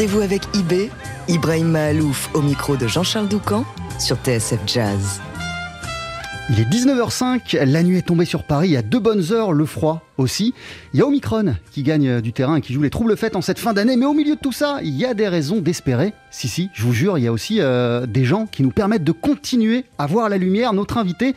Rendez-vous avec IB, Ibrahim Mahalouf au micro de Jean-Charles Doucan sur TSF Jazz. Il est 19h05, la nuit est tombée sur Paris à deux bonnes heures, le froid aussi. Il y a Omicron qui gagne du terrain et qui joue les troubles fêtes en cette fin d'année, mais au milieu de tout ça, il y a des raisons d'espérer. Si, si, je vous jure, il y a aussi euh, des gens qui nous permettent de continuer à voir la lumière. Notre invité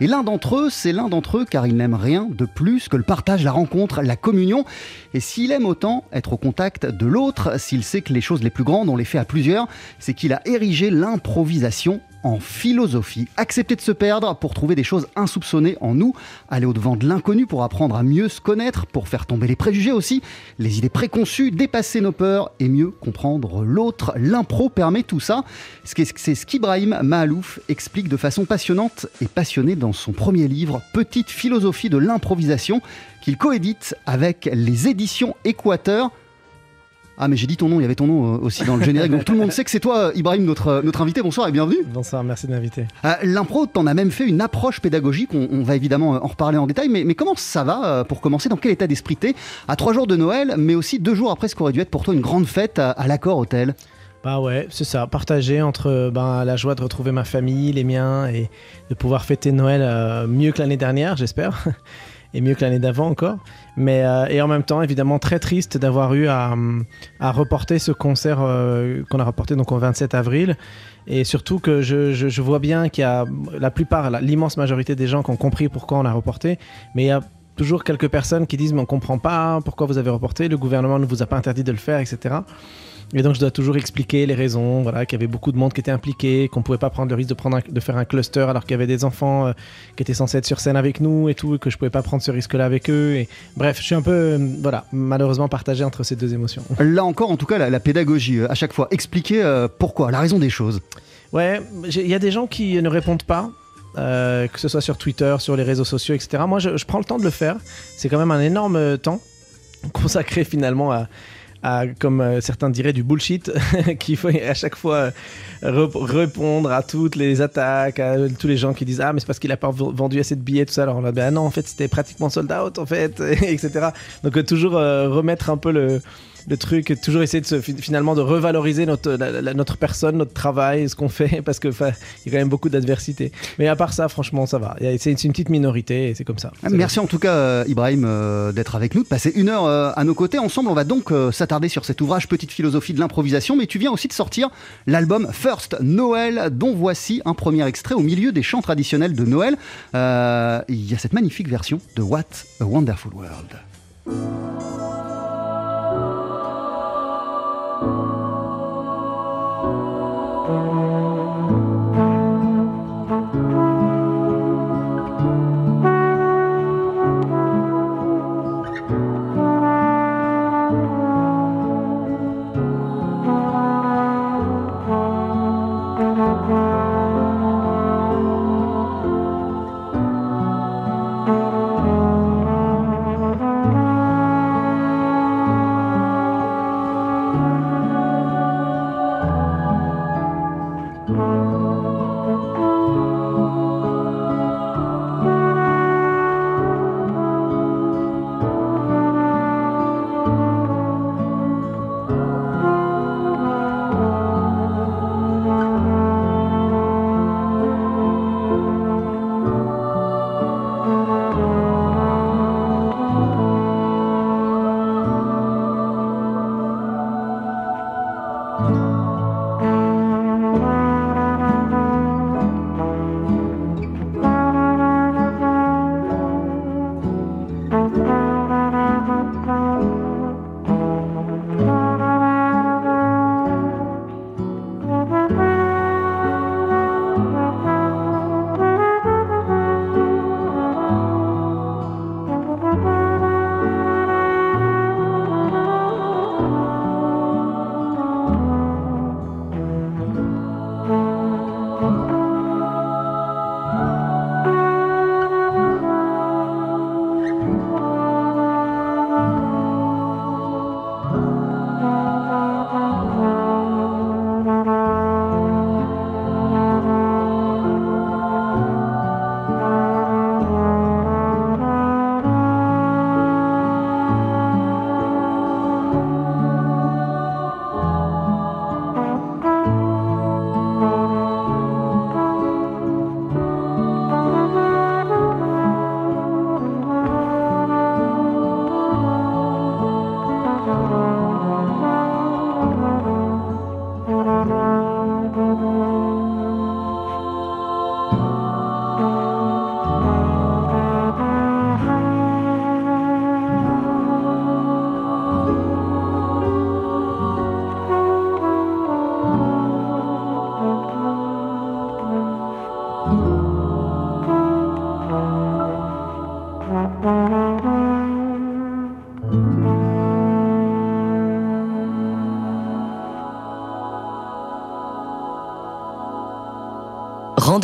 et l'un d'entre eux, c'est l'un d'entre eux car il n'aime rien de plus que le partage, la rencontre, la communion. Et s'il aime autant être au contact de l'autre, s'il sait que les choses les plus grandes, on les fait à plusieurs, c'est qu'il a érigé l'improvisation en philosophie. Accepter de se perdre pour trouver des choses insoupçonnées en nous, aller au-devant de l'inconnu pour apprendre à mieux se connaître, pour faire tomber les préjugés aussi, les idées préconçues, dépasser nos peurs et mieux comprendre l'autre. L'impro permet tout ça. C'est ce qu'Ibrahim Mahalouf explique de façon passionnante et passionnée dans son premier livre, Petite philosophie de l'improvisation, qu'il coédite avec les éditions Équateur. Ah mais j'ai dit ton nom, il y avait ton nom euh, aussi dans le générique, donc tout le monde sait que c'est toi Ibrahim, notre, euh, notre invité. Bonsoir et bienvenue. Bonsoir, merci de m'inviter. Euh, L'impro, t'en as même fait une approche pédagogique, on, on, va évidemment en reparler en détail, mais, mais comment ça va euh, pour commencer? Dans quel état d'esprit t'es? À trois jours de Noël, mais aussi deux jours après ce qu'aurait dû être pour toi une grande fête à, à l'Accord Hôtel. Bah ouais, c'est ça, partager entre ben, la joie de retrouver ma famille, les miens, et de pouvoir fêter Noël euh, mieux que l'année dernière, j'espère, et mieux que l'année d'avant encore. Mais, euh, et en même temps, évidemment, très triste d'avoir eu à, reporter ce concert euh, qu'on a reporté donc au 27 avril. Et surtout que je, je, je vois bien qu'il y a la plupart, l'immense majorité des gens qui ont compris pourquoi on a reporté, mais il y a toujours quelques personnes qui disent mais on comprend pas pourquoi vous avez reporté, le gouvernement ne vous a pas interdit de le faire, etc. Et donc je dois toujours expliquer les raisons, voilà, qu'il y avait beaucoup de monde qui était impliqué, qu'on pouvait pas prendre le risque de, prendre un, de faire un cluster alors qu'il y avait des enfants euh, qui étaient censés être sur scène avec nous et tout, et que je pouvais pas prendre ce risque-là avec eux. Et bref, je suis un peu, euh, voilà, malheureusement partagé entre ces deux émotions. Là encore, en tout cas, la, la pédagogie, euh, à chaque fois, expliquer pourquoi, la raison des choses. Ouais, il y a des gens qui ne répondent pas. Euh, que ce soit sur Twitter, sur les réseaux sociaux, etc. Moi, je, je prends le temps de le faire. C'est quand même un énorme temps consacré finalement à, comme euh, certains diraient, du bullshit, qu'il faut à chaque fois euh, répondre à toutes les attaques, à tous les gens qui disent Ah, mais c'est parce qu'il a pas vendu assez de billets, tout ça. Alors on a dit Ah non, en fait, c'était pratiquement sold out, en fait, etc. Donc, euh, toujours remettre un peu le le truc, toujours essayer de finalement de revaloriser notre, notre personne, notre travail, ce qu'on fait, parce que il y a quand même beaucoup d'adversité. Mais à part ça, franchement, ça va. C'est une petite minorité et c'est comme ça. Merci en tout cas, euh, Ibrahim, euh, d'être avec nous, de passer une heure euh, à nos côtés. Ensemble, on va donc s'attarder sur cet ouvrage Petite philosophie de l'improvisation. Mais tu viens aussi de sortir l'album First Noël, dont voici un premier extrait au milieu des chants traditionnels de Noël. Il y a cette magnifique version de What a Wonderful World.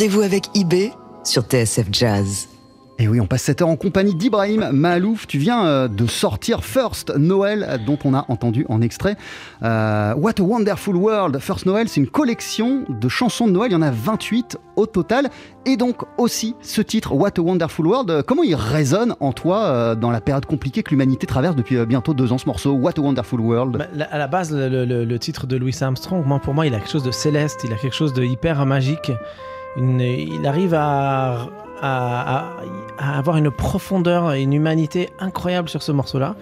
Rendez-vous avec IB sur TSF Jazz. Et oui, on passe cette heure en compagnie d'Ibrahim Malouf. Tu viens euh, de sortir First Noël, dont on a entendu en extrait. Euh, What a Wonderful World. First Noël, c'est une collection de chansons de Noël. Il y en a 28 au total. Et donc aussi ce titre, What a Wonderful World. Comment il résonne en toi euh, dans la période compliquée que l'humanité traverse depuis bientôt deux ans, ce morceau, What a Wonderful World? Bah, À la base, le, titre de Louis Armstrong, moi, pour moi, il a quelque chose de céleste, il a quelque chose de hyper magique. Il arrive à avoir une profondeur et une humanité incroyable sur ce morceau-là.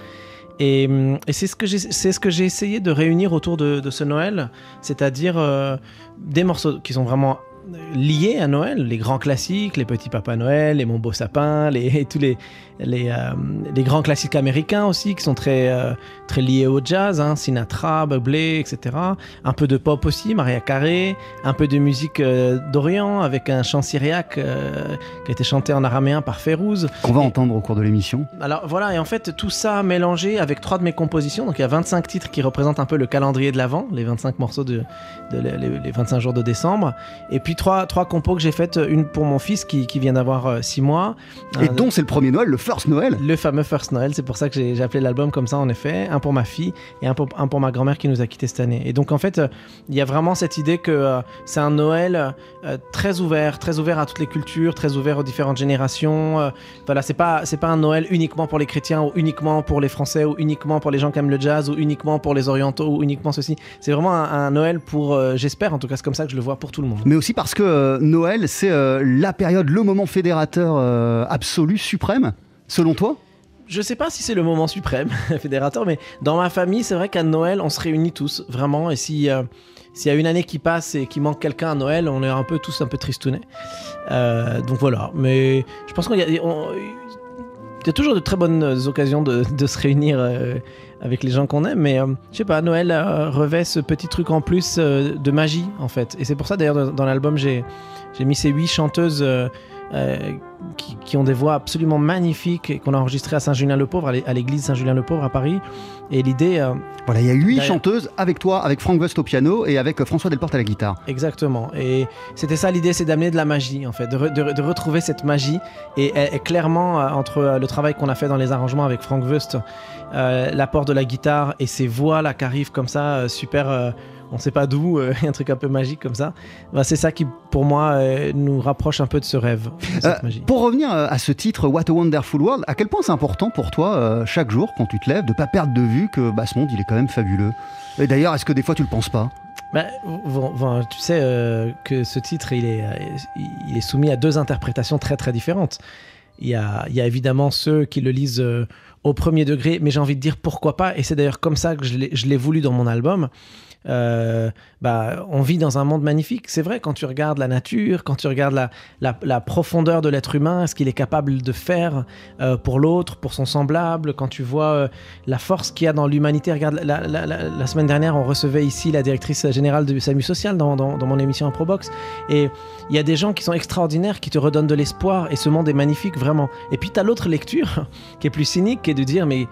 Et, c'est ce que j'ai, essayé de réunir autour de, ce Noël, c'est-à-dire euh, des morceaux qui sont vraiment liés à Noël, les grands classiques, les petits Papa Noël, les Mon Beau Sapin, les, tous les, les, euh, les, grands classiques américains aussi qui sont très, euh, très liés au jazz, hein, Sinatra, Bublé, etc. Un peu de pop aussi, Maria Carey, un peu de musique euh, d'Orient avec un chant syriaque qui a été chanté en araméen par Férouz. Qu'on va entendre au cours de l'émission. Alors voilà, et en fait tout ça mélangé avec trois de mes compositions, donc il y a 25 titres qui représentent un peu le calendrier de l'Avent, les 25 morceaux de, les, 25 jours de décembre, et puis trois, trois compos que j'ai faites, une pour mon fils qui, qui vient d'avoir 6 mois. Et dont c'est le premier Noël, le First Noël. Le fameux First Noël, c'est pour ça que j'ai appelé l'album comme ça en effet. Un pour ma fille et un pour, un pour ma grand-mère qui nous a quittés cette année. Et donc en fait, il y a vraiment cette idée que euh, c'est un Noël euh, très ouvert, très ouvert à toutes les cultures, très ouvert aux différentes générations. Euh, voilà, c'est pas, c'est pas un Noël uniquement pour les chrétiens ou uniquement pour les Français ou uniquement pour les gens qui aiment le jazz ou uniquement pour les orientaux ou uniquement ceci. C'est vraiment un, Noël pour, j'espère en tout cas, c'est comme ça que je le vois pour tout le monde. Mais aussi parce que Noël, c'est la période, le moment fédérateur absolu, suprême selon toi je sais pas si c'est le moment suprême, fédérateur, mais dans ma famille, c'est vrai qu'à Noël, on se réunit tous, vraiment. Et si euh, s'il y a une année qui passe et qu'il manque quelqu'un à Noël, on est un peu tous un peu tristounés. Euh, donc voilà. Mais je pense qu'il y, a toujours de très bonnes occasions de, se réunir euh, avec les gens qu'on aime. Mais je sais pas, Noël revêt ce petit truc en plus de magie, en fait. Et c'est pour ça, d'ailleurs, dans, l'album, j'ai mis ces huit chanteuses euh, qui, ont des voix absolument magnifiques et qu'on a enregistrées à Saint-Julien-le-Pauvre, à l'église Saint-Julien-le-Pauvre à Paris. Et l'idée. Euh, voilà, il y a huit chanteuses avec toi, avec Franck West au piano et avec François Delporte à la guitare. Exactement. Et c'était ça l'idée, c'est d'amener de la magie, en fait, de, retrouver cette magie. Et, clairement, euh, entre le travail qu'on a fait dans les arrangements avec Franck West, l'apport de la guitare et ces voix là qui arrivent comme ça, super on sait pas d'où, euh, un truc un peu magique comme ça. Bah, c'est ça qui, pour moi, euh, nous rapproche un peu de ce rêve. Euh, pour revenir à ce titre, What a Wonderful World, à quel point c'est important pour toi, chaque jour, quand tu te lèves, de pas perdre de vue que bah, ce monde, il est quand même fabuleux? Et d'ailleurs, est-ce que des fois, tu le penses pas? Bah, tu sais que ce titre, il est, il est soumis à deux interprétations très très différentes. Il y a, il y a évidemment ceux qui le lisent au premier degré, mais j'ai envie de dire pourquoi pas, et c'est d'ailleurs comme ça que je l'ai voulu dans mon album. Euh, bah, on vit dans un monde magnifique. C'est vrai, quand tu regardes la nature, quand tu regardes la, profondeur de l'être humain, ce qu'il est capable de faire euh, pour l'autre, pour son semblable, quand tu vois euh, la force qu'il y a dans l'humanité. Regarde, la, semaine dernière, on recevait ici la directrice générale du SAMU Social dans, dans mon émission en Probox. Et il y a des gens qui sont extraordinaires, qui te redonnent de l'espoir, et ce monde est magnifique, vraiment. Et puis, tu as l'autre lecture, qui est plus cynique, qui est de dire, mais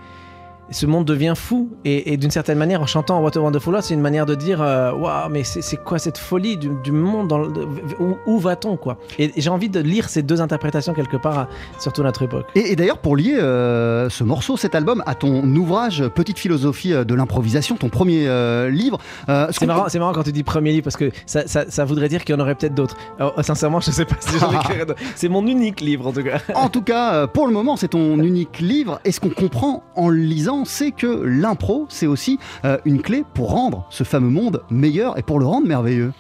ce monde devient fou. Et, d'une certaine manière, en chantant What a Wonderful World, c'est une manière de dire euh, Waouh, mais c'est quoi cette folie du, monde dans Où, va-t-on quoi? Et, j'ai envie de lire ces deux interprétations quelque part, surtout notre époque. Et, d'ailleurs, pour lier euh, ce morceau, cet album, à ton ouvrage Petite philosophie euh, de l'improvisation, ton premier livre. c'est marrant, marrant, quand tu dis premier livre parce que ça, ça, voudrait dire qu'il y en aurait peut-être d'autres. Sincèrement, je sais pas si j'en écrirai C'est mon unique livre en tout cas. en tout cas, pour le moment, c'est ton unique livre. Est-ce qu'on comprend en le lisant c'est que l'impro, c'est aussi euh, une clé pour rendre ce fameux monde meilleur et pour le rendre merveilleux.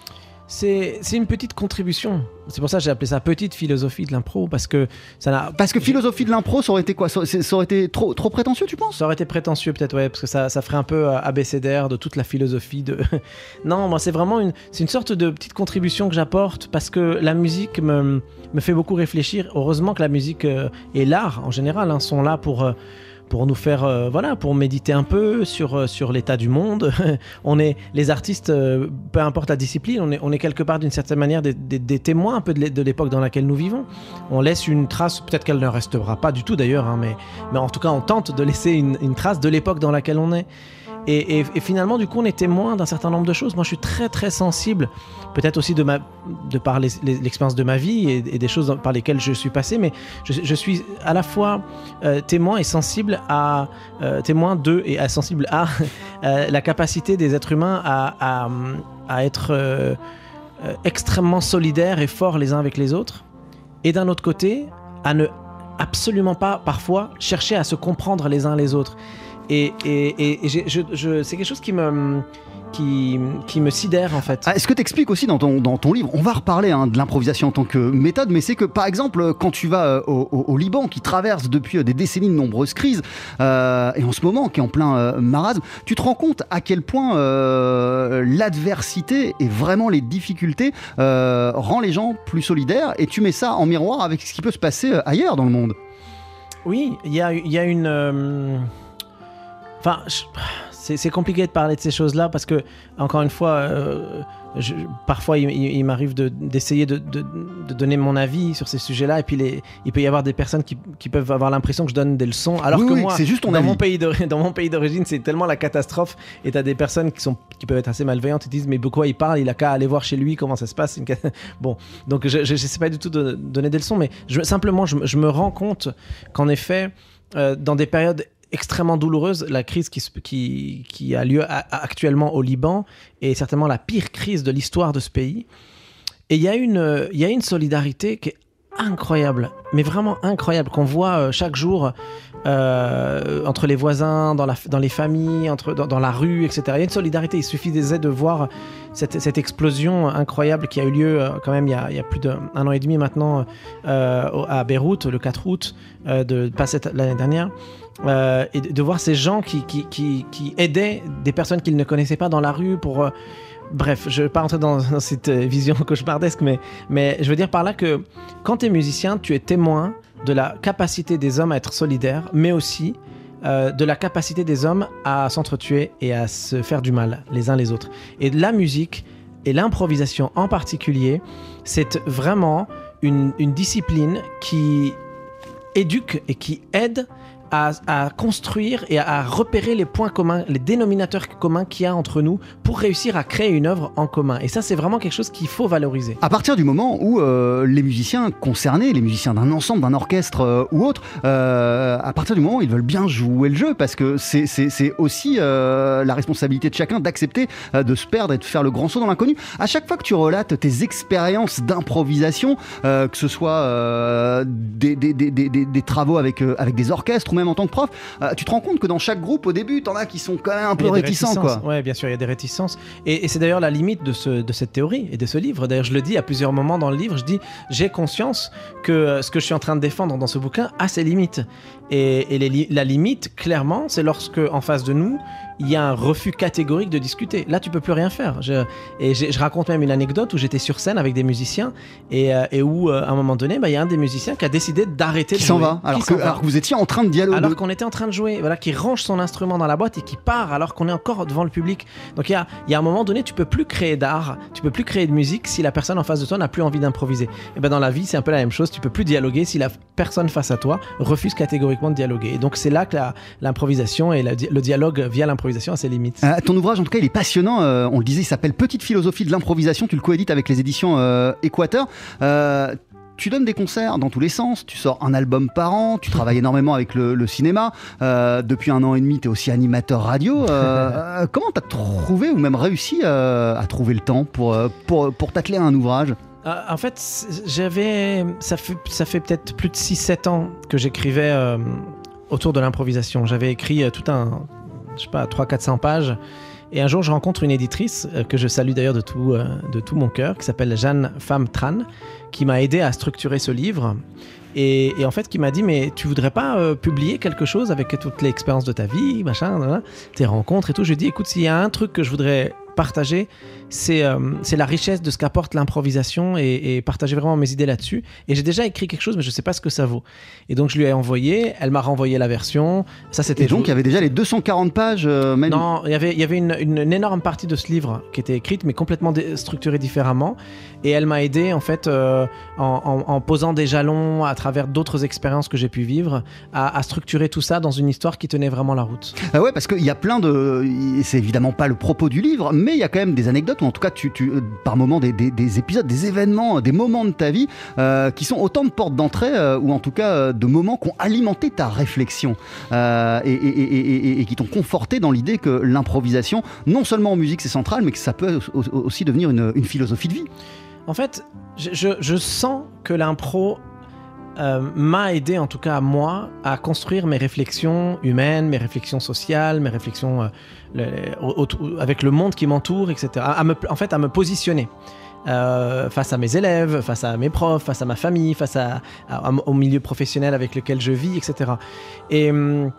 C'est une petite contribution. C'est pour ça que j'ai appelé ça petite philosophie de l'impro parce que ça n'a. Parce que philosophie de l'impro, ça aurait été quoi? Ça, aurait été trop, trop prétentieux, tu penses? Ça aurait été prétentieux peut-être, ouais, parce que ça, ça ferait un peu euh, abécédaire de toute la philosophie de. non, moi c'est vraiment une, c'est une sorte de petite contribution que j'apporte parce que la musique me, me fait beaucoup réfléchir. Heureusement que la musique euh, et l'art en général hein, sont là pour pour nous faire, euh, voilà, pour méditer un peu sur, euh, sur l'état du monde. on est, les artistes, euh, peu importe la discipline, on est, on est quelque part d'une certaine manière des, des, témoins un peu de l'époque dans laquelle nous vivons. On laisse une trace, peut-être qu'elle ne restera pas du tout d'ailleurs, hein, mais, mais en tout cas on tente de laisser une, une trace de l'époque dans laquelle on est. Et, finalement, du coup, on est témoin d'un certain nombre de choses. Moi, je suis très, très sensible, peut-être aussi de, par l'expérience de ma vie et, des choses par lesquelles je suis passé, mais je, suis à la fois euh, témoin et sensible à, euh, témoin de et sensible à euh, la capacité des êtres humains à, à, être extrêmement solidaires et forts les uns avec les autres, et d'un autre côté, à ne absolument pas, parfois, chercher à se comprendre les uns les autres. Et, et, et je, c'est quelque chose qui me, qui, qui, me sidère en fait. Ah, Est-ce que tu expliques aussi dans ton, dans ton livre, on va reparler hein, de l'improvisation en tant que méthode, mais c'est que par exemple quand tu vas euh, au, Liban qui traverse depuis euh, des décennies de nombreuses crises, euh, et en ce moment qui est en plein marasme, tu te rends compte à quel point l'adversité et vraiment les difficultés rend les gens plus solidaires, et tu mets ça en miroir avec ce qui peut se passer ailleurs dans le monde? Oui, il y a, y a une... Enfin, c'est compliqué de parler de ces choses-là parce que, encore une fois, euh, parfois il, m'arrive d'essayer de, donner mon avis sur ces sujets-là et puis les, il peut y avoir des personnes qui, peuvent avoir l'impression que je donne des leçons alors que moi, juste dans, mon pays dans mon pays d'origine, c'est tellement la catastrophe et tu as des personnes qui, sont, qui peuvent être assez malveillantes et disent mais pourquoi il parle, il a qu'à aller voir chez lui comment ça se passe. Bon, donc je ne sais pas du tout de donner des leçons, mais je, simplement je, me rends compte qu'en effet, euh, dans des périodes extrêmement douloureuse. La crise qui, qui, qui a lieu actuellement au Liban est certainement la pire crise de l'histoire de ce pays. Et il y, a une, y a une solidarité qui est incroyable, mais vraiment incroyable, qu'on voit euh, chaque jour euh, entre les voisins, dans, la, dans les familles, entre, dans, la rue, etc. Il y a une solidarité. Il suffit de voir cette, cette, explosion incroyable qui a eu lieu euh, quand même il y a, il y a plus d'un an et demi maintenant à Beyrouth, le 4 août, de, l'année dernière. Euh, et de, voir ces gens qui, qui, qui, aidaient des personnes qu'ils ne connaissaient pas dans la rue pour... Euh, bref, je ne vais pas rentrer dans, cette euh, vision cauchemardesque, mais, mais je veux dire par là que quand tu es musicien, tu es témoin de la capacité des hommes à être solidaires, mais aussi de la capacité des hommes à s'entretuer et à se faire du mal les uns les autres. Et la musique et l'improvisation en particulier, c'est vraiment une discipline qui éduque et qui aide à, construire et à repérer les points communs, les dénominateurs communs qu'il y a entre nous pour réussir à créer une œuvre en commun. Et ça, c'est vraiment quelque chose qu'il faut valoriser. À partir du moment où euh, les musiciens concernés, les musiciens d'un ensemble, d'un orchestre euh, ou autre, euh, à partir du moment où ils veulent bien jouer le jeu, parce que c'est aussi la responsabilité de chacun d'accepter de se perdre et de faire le grand saut dans l'inconnu. À chaque fois que tu relates tes expériences d'improvisation, que ce soit des, des, travaux avec, avec des orchestres même en tant que prof, euh, tu te rends compte que dans chaque groupe, au début, t'en as qui sont quand même un peu réticents. Quoi. Ouais, bien sûr, il y a des réticences. Et, c'est d'ailleurs la limite de, ce, de cette théorie et de ce livre. D'ailleurs, je le dis à plusieurs moments dans le livre, je dis, j'ai conscience que euh, ce que je suis en train de défendre dans ce bouquin a ses limites. Et, la limite, clairement, c'est lorsque en face de nous, il y a un refus catégorique de discuter. Là, tu peux plus rien faire. Je, et je raconte même une anecdote où j'étais sur scène avec des musiciens et, euh, où, euh, à un moment donné, bah, il y a un des musiciens qui a décidé d'arrêter de jouer. s'en va, alors, que, vous étiez en train de dialoguer. Alors qu'on était en train de jouer, voilà, qui range son instrument dans la boîte et qui part alors qu'on est encore devant le public. Donc il y a, y a un moment donné, tu peux plus créer d'art, tu peux plus créer de musique si la personne en face de toi n'a plus envie d'improviser. Et ben dans la vie, c'est un peu la même chose. Tu peux plus dialoguer si la personne face à toi refuse catégoriquement de dialoguer. Et donc c'est là que l'improvisation et le dialogue via l'improvisation a ses limites. Euh, ton ouvrage, en tout cas, il est passionnant. Euh, on le disait, il s'appelle Petite philosophie de l'improvisation. Tu le coédites avec les éditions euh, Équateur tu donnes des concerts dans tous les sens, tu sors un album par an, tu travailles énormément avec le, cinéma. depuis un an et demi, tu es aussi animateur radio. comment tu as trouvé ou même réussi à trouver le temps pour, pour, pour t'atteler à un ouvrage? En fait, j'avais. Ça fait, ça fait peut-être plus de 6-7 ans que j'écrivais autour de l'improvisation. J'avais écrit tout un, je sais pas, 300-400 pages. Et un jour, je rencontre une éditrice, euh, que je salue d'ailleurs de tout, euh, de tout mon cœur, qui s'appelle Jeanne Femme Tran, qui m'a aidé à structurer ce livre. Et, en fait, qui m'a dit, mais tu voudrais pas euh, publier quelque chose avec toute l'expérience de ta vie, machin, tes rencontres et tout? Je lui ai dit, écoute, s'il y a un truc que je voudrais partager, c'est euh, la richesse de ce qu'apporte l'improvisation et, et partager vraiment mes idées là-dessus. Et j'ai déjà écrit quelque chose, mais je sais pas ce que ça vaut. Et donc je lui ai envoyé, elle m'a renvoyé la version. Ça c'était Et donc, il y avait déjà les 240 pages. euh, manu- non, il y avait, il y avait une, une- une énorme partie de ce livre qui était écrite, mais complètement structurée différemment. Et elle m'a aidé, en fait, euh, en, en- en posant des jalons à travers d'autres expériences que j'ai pu vivre, à, à structurer tout ça dans une histoire qui tenait vraiment la route. Ah ouais, parce qu'il y a plein de. C'est évidemment pas le propos du livre, mais il y a quand même des anecdotes, ou en tout cas, tu, tu, euh, par moments, des, des- des épisodes, des événements, des moments de ta vie euh, qui sont autant de portes d'entrée, euh, ou en tout cas de moments qui ont alimenté ta réflexion et, qui t'ont conforté dans l'idée que l'improvisation, non seulement en musique, c'est central, mais que ça peut au- au- aussi devenir une, une philosophie de vie. En fait, je, je- je sens que l'impro euh, m'a aidé, en tout cas moi, à construire mes réflexions humaines, mes réflexions sociales, mes réflexions euh, avec le monde qui m'entoure, etc. À, me, en fait, à me positionner. euh, face à mes élèves, face à mes profs, face à ma famille, face à, au milieu professionnel avec lequel je vis, etc. Et, hum,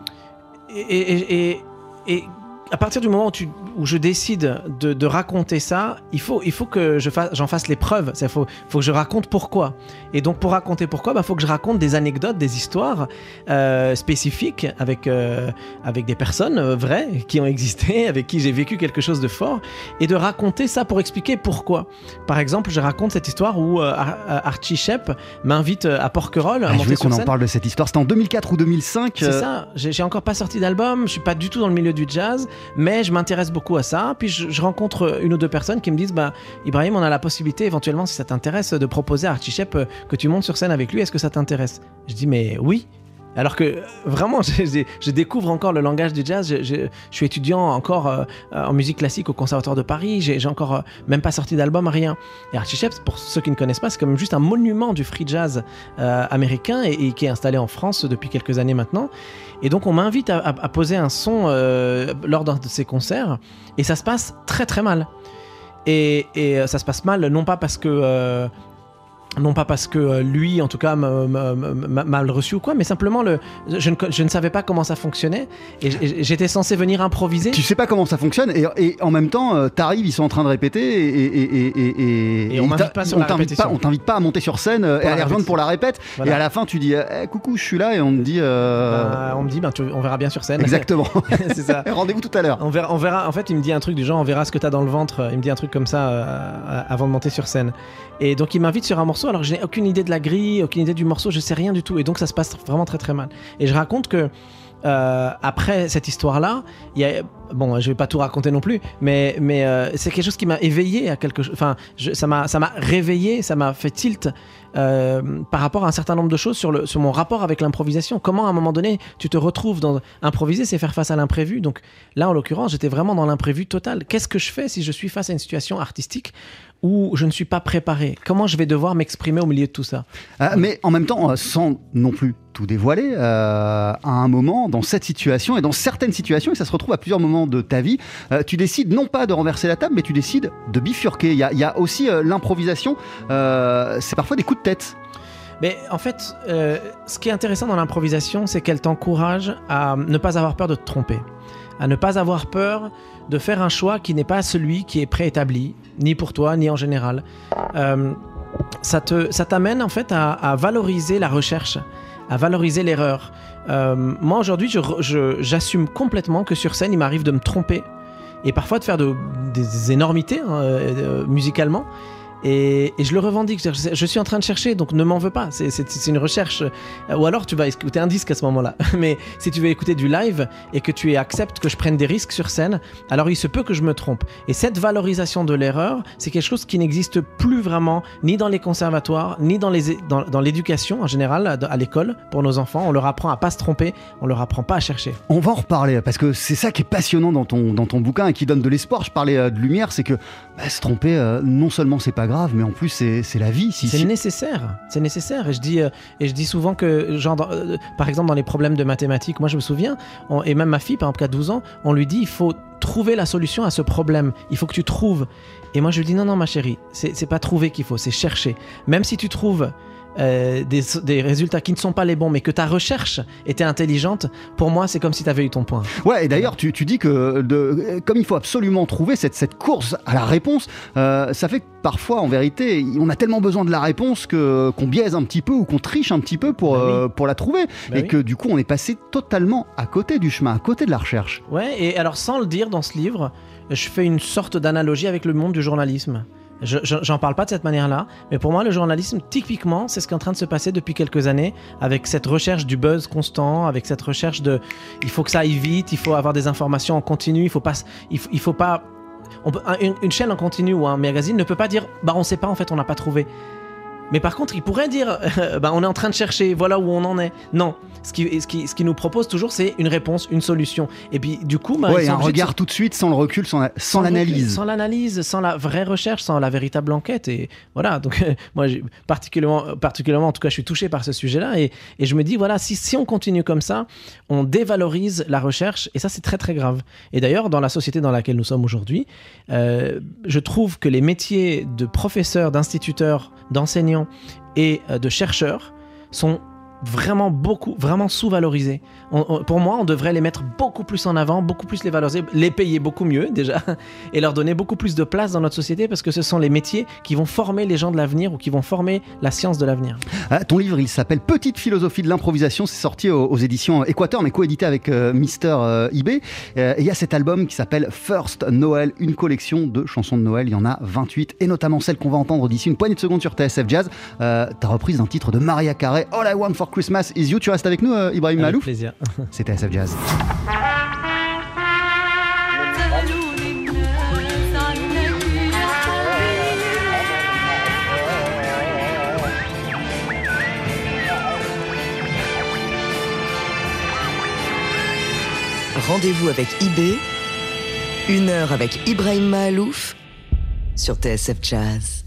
et- et à partir du moment où, tu- où je décide de, de raconter ça, il faut, il faut que je fasse, j'en fasse les preuves. Il faut, faut que je raconte pourquoi. Et donc pour raconter pourquoi, il bah, faut que je raconte des anecdotes, des histoires euh, spécifiques avec, euh, avec des personnes euh, vraies qui ont existé, avec qui j'ai vécu quelque chose de fort, et de raconter ça pour expliquer pourquoi. Par exemple, je raconte cette histoire où Ar- Ar- Archie Shep m'invite à Porquerolles à Ah, je sur qu'on en parle de cette histoire. C'était en 2004 ou 2005. C'est ça, j'ai encore pas sorti d'album, je suis pas du tout dans le milieu du jazz, mais je m'intéresse beaucoup à ça. Puis je, rencontre une ou deux personnes qui me disent Bah, Ibrahim, on a la possibilité éventuellement, si ça t'intéresse, de proposer à Archie Shep euh, que tu montes sur scène avec lui. Est-ce que ça t'intéresse? Je dis Mais oui. Alors que euh, vraiment, je, découvre encore le langage du jazz. Je, suis étudiant encore euh, en musique classique au Conservatoire de Paris. J'ai encore même pas sorti d'album, rien. Et Archie pour ceux qui ne connaissent pas, c'est comme juste un monument du free jazz américain et qui est installé en France depuis quelques années maintenant. Et donc on m'invite à, poser un son euh, lors d'un de ces concerts et ça se passe très très mal. Et, et, euh, ça se passe mal non pas parce que euh, non pas parce que euh, lui en tout cas m'a- m'a m'a- m'a mal reçu ou quoi, mais simplement le, je, ne, je ne savais pas comment ça fonctionnait et j'étais censé venir improviser. Tu sais pas comment ça fonctionne et, et en même temps euh, t'arrives, ils sont en train de répéter et, et, et, on pas t'invite pas, à monter sur scène euh, et Pour à la les rejoindre pour la répète Voilà. et à la fin tu dis eh, coucou je suis là et on te dit euh, Bah, on me dit ben, tu- on verra bien sur scène. exactement c'est ça. rendez-vous tout à l'heure On verra, on verra. En fait, il me dit un truc du genre, on verra ce que t'as dans le ventre. Il me dit un truc comme ça euh, avant de monter sur scène. Et donc, il m'invite sur un morceau. Alors, je n'ai aucune idée de la grille, aucune idée du morceau. Je sais rien du tout. Et donc, ça se passe vraiment très très mal. Et je raconte que euh, après cette histoire-là, il y a bon, je vais pas tout raconter non plus, mais mais euh, c'est quelque chose qui m'a éveillé à quelque. Enfin, je- ça m'a ça m'a réveillé, ça m'a fait tilt euh, par rapport à un certain nombre de choses sur le sur mon rapport avec l'improvisation. Comment à un moment donné tu te retrouves dans improviser, c'est faire face à l'imprévu. Donc là, en l'occurrence, j'étais vraiment dans l'imprévu total. Qu'est-ce que je fais si je suis face à une situation artistique où je ne suis pas préparé Comment je vais devoir m'exprimer au milieu de tout ça Euh, mais en même temps, euh, sans non plus tout dévoiler, euh, à un moment, dans cette situation et dans certaines situations, et ça se retrouve à plusieurs moments de ta vie, euh, tu décides non pas de renverser la table, mais tu décides de bifurquer. Il y a, il y a aussi l'improvisation, c'est parfois des coups de tête. Mais en fait, ce qui est intéressant dans l'improvisation, c'est qu'elle t'encourage à ne pas avoir peur de te tromper, à ne pas avoir peur de faire un choix qui n'est pas celui qui est préétabli, ni pour toi, ni en général. Euh, ça t'amène en fait à, valoriser la recherche, à valoriser l'erreur. Euh, moi aujourd'hui, j'assume complètement que sur scène, il m'arrive de me tromper et parfois de faire de- des énormités hein, euh, musicalement. Et, je le revendique. Je, suis en train de chercher, donc ne m'en veux pas. C'est- une recherche. Ou alors tu vas écouter un disque à ce moment-là. Mais si tu veux écouter du live et que tu acceptes que je prenne des risques sur scène, alors il se peut que je me trompe. Et cette valorisation de l'erreur, c'est quelque chose qui n'existe plus vraiment, ni dans les conservatoires, ni dans l'éducation en général, à à l'école, pour nos enfants. On leur apprend à pas se tromper, on leur apprend pas à chercher. On va en reparler parce que c'est ça qui est passionnant dans ton, dans ton bouquin et qui donne de l'espoir. Je parlais euh, de lumière, c'est que bah, se tromper, euh, non seulement c'est pas grave, mais en plus c'est la vie. Si, C'est si- nécessaire, c'est nécessaire. Et je dis, euh, et je dis souvent que, genre, euh, par exemple, dans les problèmes de mathématiques, moi je me souviens, on- et même ma fille, par exemple, qui a 12 ans, on lui dit, il faut trouver la solution à ce problème. Il faut que tu trouves. Et moi je lui dis, non, non, ma chérie, c'est pas trouver qu'il faut, c'est chercher. Même si tu trouves euh, des, des résultats qui ne sont pas les bons, mais que ta recherche était intelligente, pour moi, c'est comme si tu avais eu ton point. Ouais, et d'ailleurs, tu, tu dis que de, comme il faut absolument trouver cette, cette course à la réponse, euh, ça fait que parfois, en vérité, on a tellement besoin de la réponse que qu'on biaise un petit peu ou qu'on triche un petit peu pour, Bah oui. euh, pour la trouver. Bah et oui. que du coup, on est passé totalement à côté du chemin, à côté de la recherche. Ouais, et alors sans le dire dans ce livre, je fais une sorte d'analogie avec le monde du journalisme. Je- je- J'en parle pas de cette manière-là, mais pour moi, le journalisme, typiquement, c'est ce qui est en train de se passer depuis quelques années, avec cette recherche du buzz constant, avec cette recherche de, il faut que ça aille vite, il faut avoir des informations en continu, il faut pas, il, il faut pas, une chaîne en continu ou un magazine ne peut pas dire, bah on sait pas, en fait, on n'a pas trouvé. Mais par contre, il pourrait dire, bah, on est en train de chercher, voilà où on en est. Non, ce qui, ce qui, ce qui nous propose toujours, c'est une réponse, une solution. Et puis, du coup, bah, ouais, un de regard tout de suite, sans le recul, sans, la- sans l'analyse. Sans l'analyse, sans la vraie recherche, sans la véritable enquête. Et voilà, donc euh, moi, j'ai- particulièrement, particulièrement, en tout cas, je suis touché par ce sujet-là. Et, et je me dis, voilà, si, si on continue comme ça, on dévalorise la recherche. Et ça, c'est très, très grave. Et d'ailleurs, dans la société dans laquelle nous sommes aujourd'hui, euh, je trouve que les métiers de professeur, d'instituteur, et euh, de chercheur sont vraiment beaucoup, vraiment sous-valorisés. Pour moi, on devrait les mettre beaucoup plus en avant, beaucoup plus les valoriser, les payer beaucoup mieux déjà, et leur donner beaucoup plus de place dans notre société parce que ce sont les métiers qui vont former les gens de l'avenir ou qui vont former la science de l'avenir. Ah, ton livre, il s'appelle Petite philosophie de l'improvisation. C'est sorti aux, aux éditions Équateur, mais coédité avec euh, Mister euh, eBay. Euh, et il y a cet album qui s'appelle First Noël, une collection de chansons de Noël. Il y en a 28, et notamment celle qu'on va entendre d'ici une poignée de secondes sur TSF Jazz. Euh, ta reprise d'un titre de Maria Carey, All I Want for Christmas Is You. Tu restes avec nous, euh, Ibrahim Malouf plaisir. C'était SF Jazz. Rendez-vous avec IB, une heure avec Ibrahim Malouf sur TSF Jazz.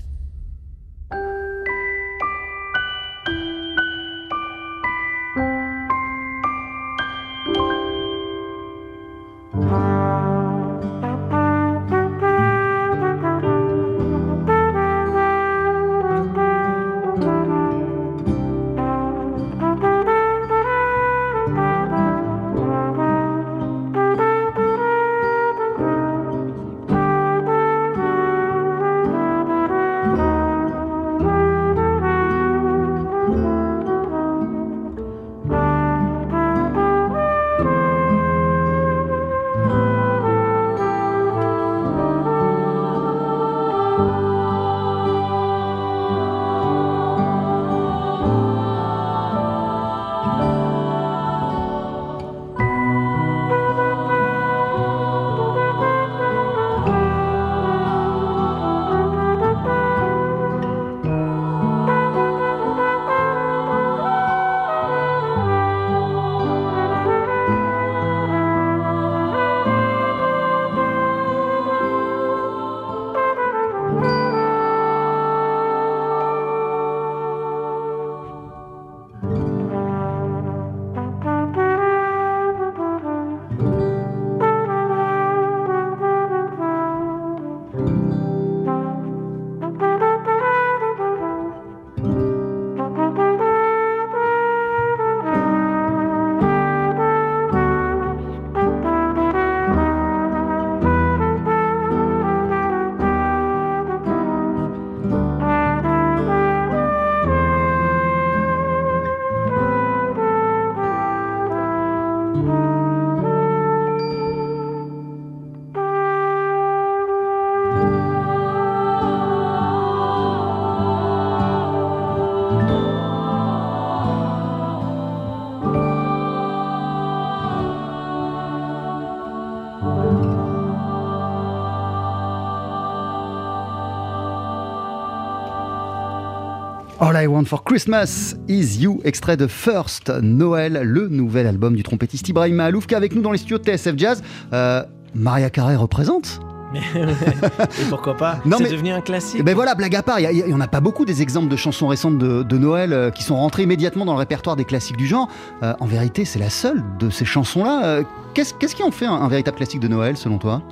Want for Christmas is You, extrait de First Noël, le nouvel album du trompettiste Ibrahim Mahalouf qui est avec nous dans les studios de TSF Jazz. Euh, Maria Carey représente Et pourquoi pas Non, C'est devenu un classique. Ben voilà, blague à part, il n'y en a pas beaucoup des exemples de chansons récentes de, de Noël euh, qui sont rentrées immédiatement dans le répertoire des classiques du genre. Euh, en vérité, c'est la seule de ces chansons-là. Euh, Qu'est-ce qui en fait un, un véritable classique de Noël, selon toi?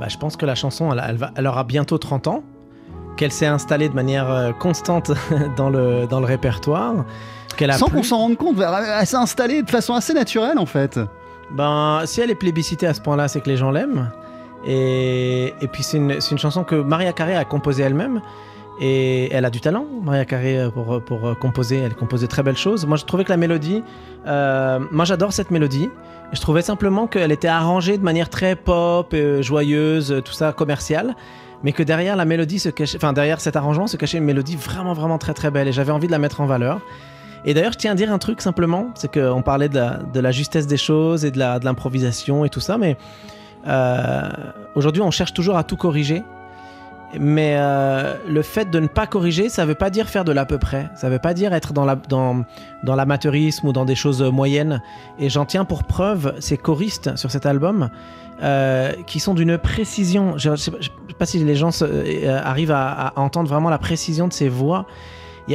Bah, je pense que la chanson, elle, elle va, elle aura bientôt 30 ans. Qu'elle s'est installée de manière euh, constante dans le, dans le répertoire. Qu'elle a Sans qu'on s'en rende compte, elle s'est installée de façon assez naturelle en fait. Ben, si elle est plébiscitée à ce point-là, c'est que les gens l'aiment. Et, et puis c'est une, c'est une chanson que Maria Carey a composée elle-même. Et elle a du talent, Maria euh, pour, pour euh, composer. Elle compose de très belles choses. Moi, je trouvais que la mélodie... euh, moi, j'adore cette mélodie. Je trouvais simplement qu'elle était arrangée de manière très pop, joyeuse, tout ça, commerciale. Mais que derrière la mélodie se cachait... Enfin, derrière cet arrangement se cachait une mélodie vraiment, vraiment très, très belle. Et j'avais envie de la mettre en valeur. Et d'ailleurs, je tiens à dire un truc simplement, c'est qu'on parlait de la, justesse des choses et de l'improvisation et tout ça, mais euh, aujourd'hui, on cherche toujours à tout corriger. Mais euh, le fait de ne pas corriger, ça veut pas dire faire de l'à peu près. Ça veut pas dire être dans la- dans, dans l'amateurisme ou dans des choses moyennes. Et j'en tiens pour preuve ces choristes sur cet album euh, qui sont d'une précision. Je ne sais, pas- si les gens euh, arrivent à, entendre vraiment la précision de ces voix.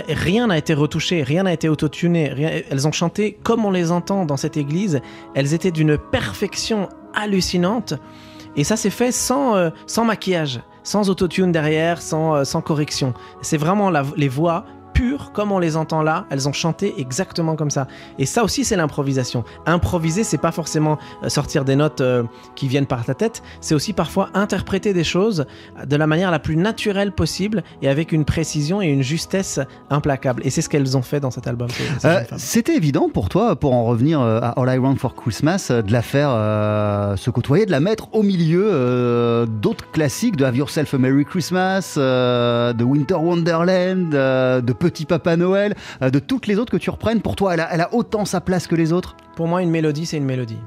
Rien n'a été retouché, rien n'a été autotuné. rien- elles ont chanté comme on les entend dans cette église. Elles étaient d'une perfection hallucinante. Et ça s'est fait euh, sans maquillage, sans autotune derrière, sans, euh, correction. C'est vraiment les voix pures comme on les entend là. Elles ont chanté exactement comme ça. Et ça aussi, c'est l'improvisation. Improviser, c'est pas forcément euh, sortir des notes euh, qui viennent par ta tête. C'est aussi parfois interpréter des choses de la manière la plus naturelle possible et avec une précision et une justesse implacable. Et c'est ce qu'elles ont fait dans cet album. Euh. C'était évident pour toi, pour en revenir euh, à All I Want for Christmas, euh, de la faire euh, se côtoyer, de la mettre au milieu euh, d'autres classiques, de Have Yourself a Merry Christmas, euh, de Winter Wonderland, euh, de Petit Papa Noël, euh, de toutes les autres que tu reprennes. Pour toi, elle a, elle a autant sa place que les autres? Pour moi, une mélodie, c'est une mélodie.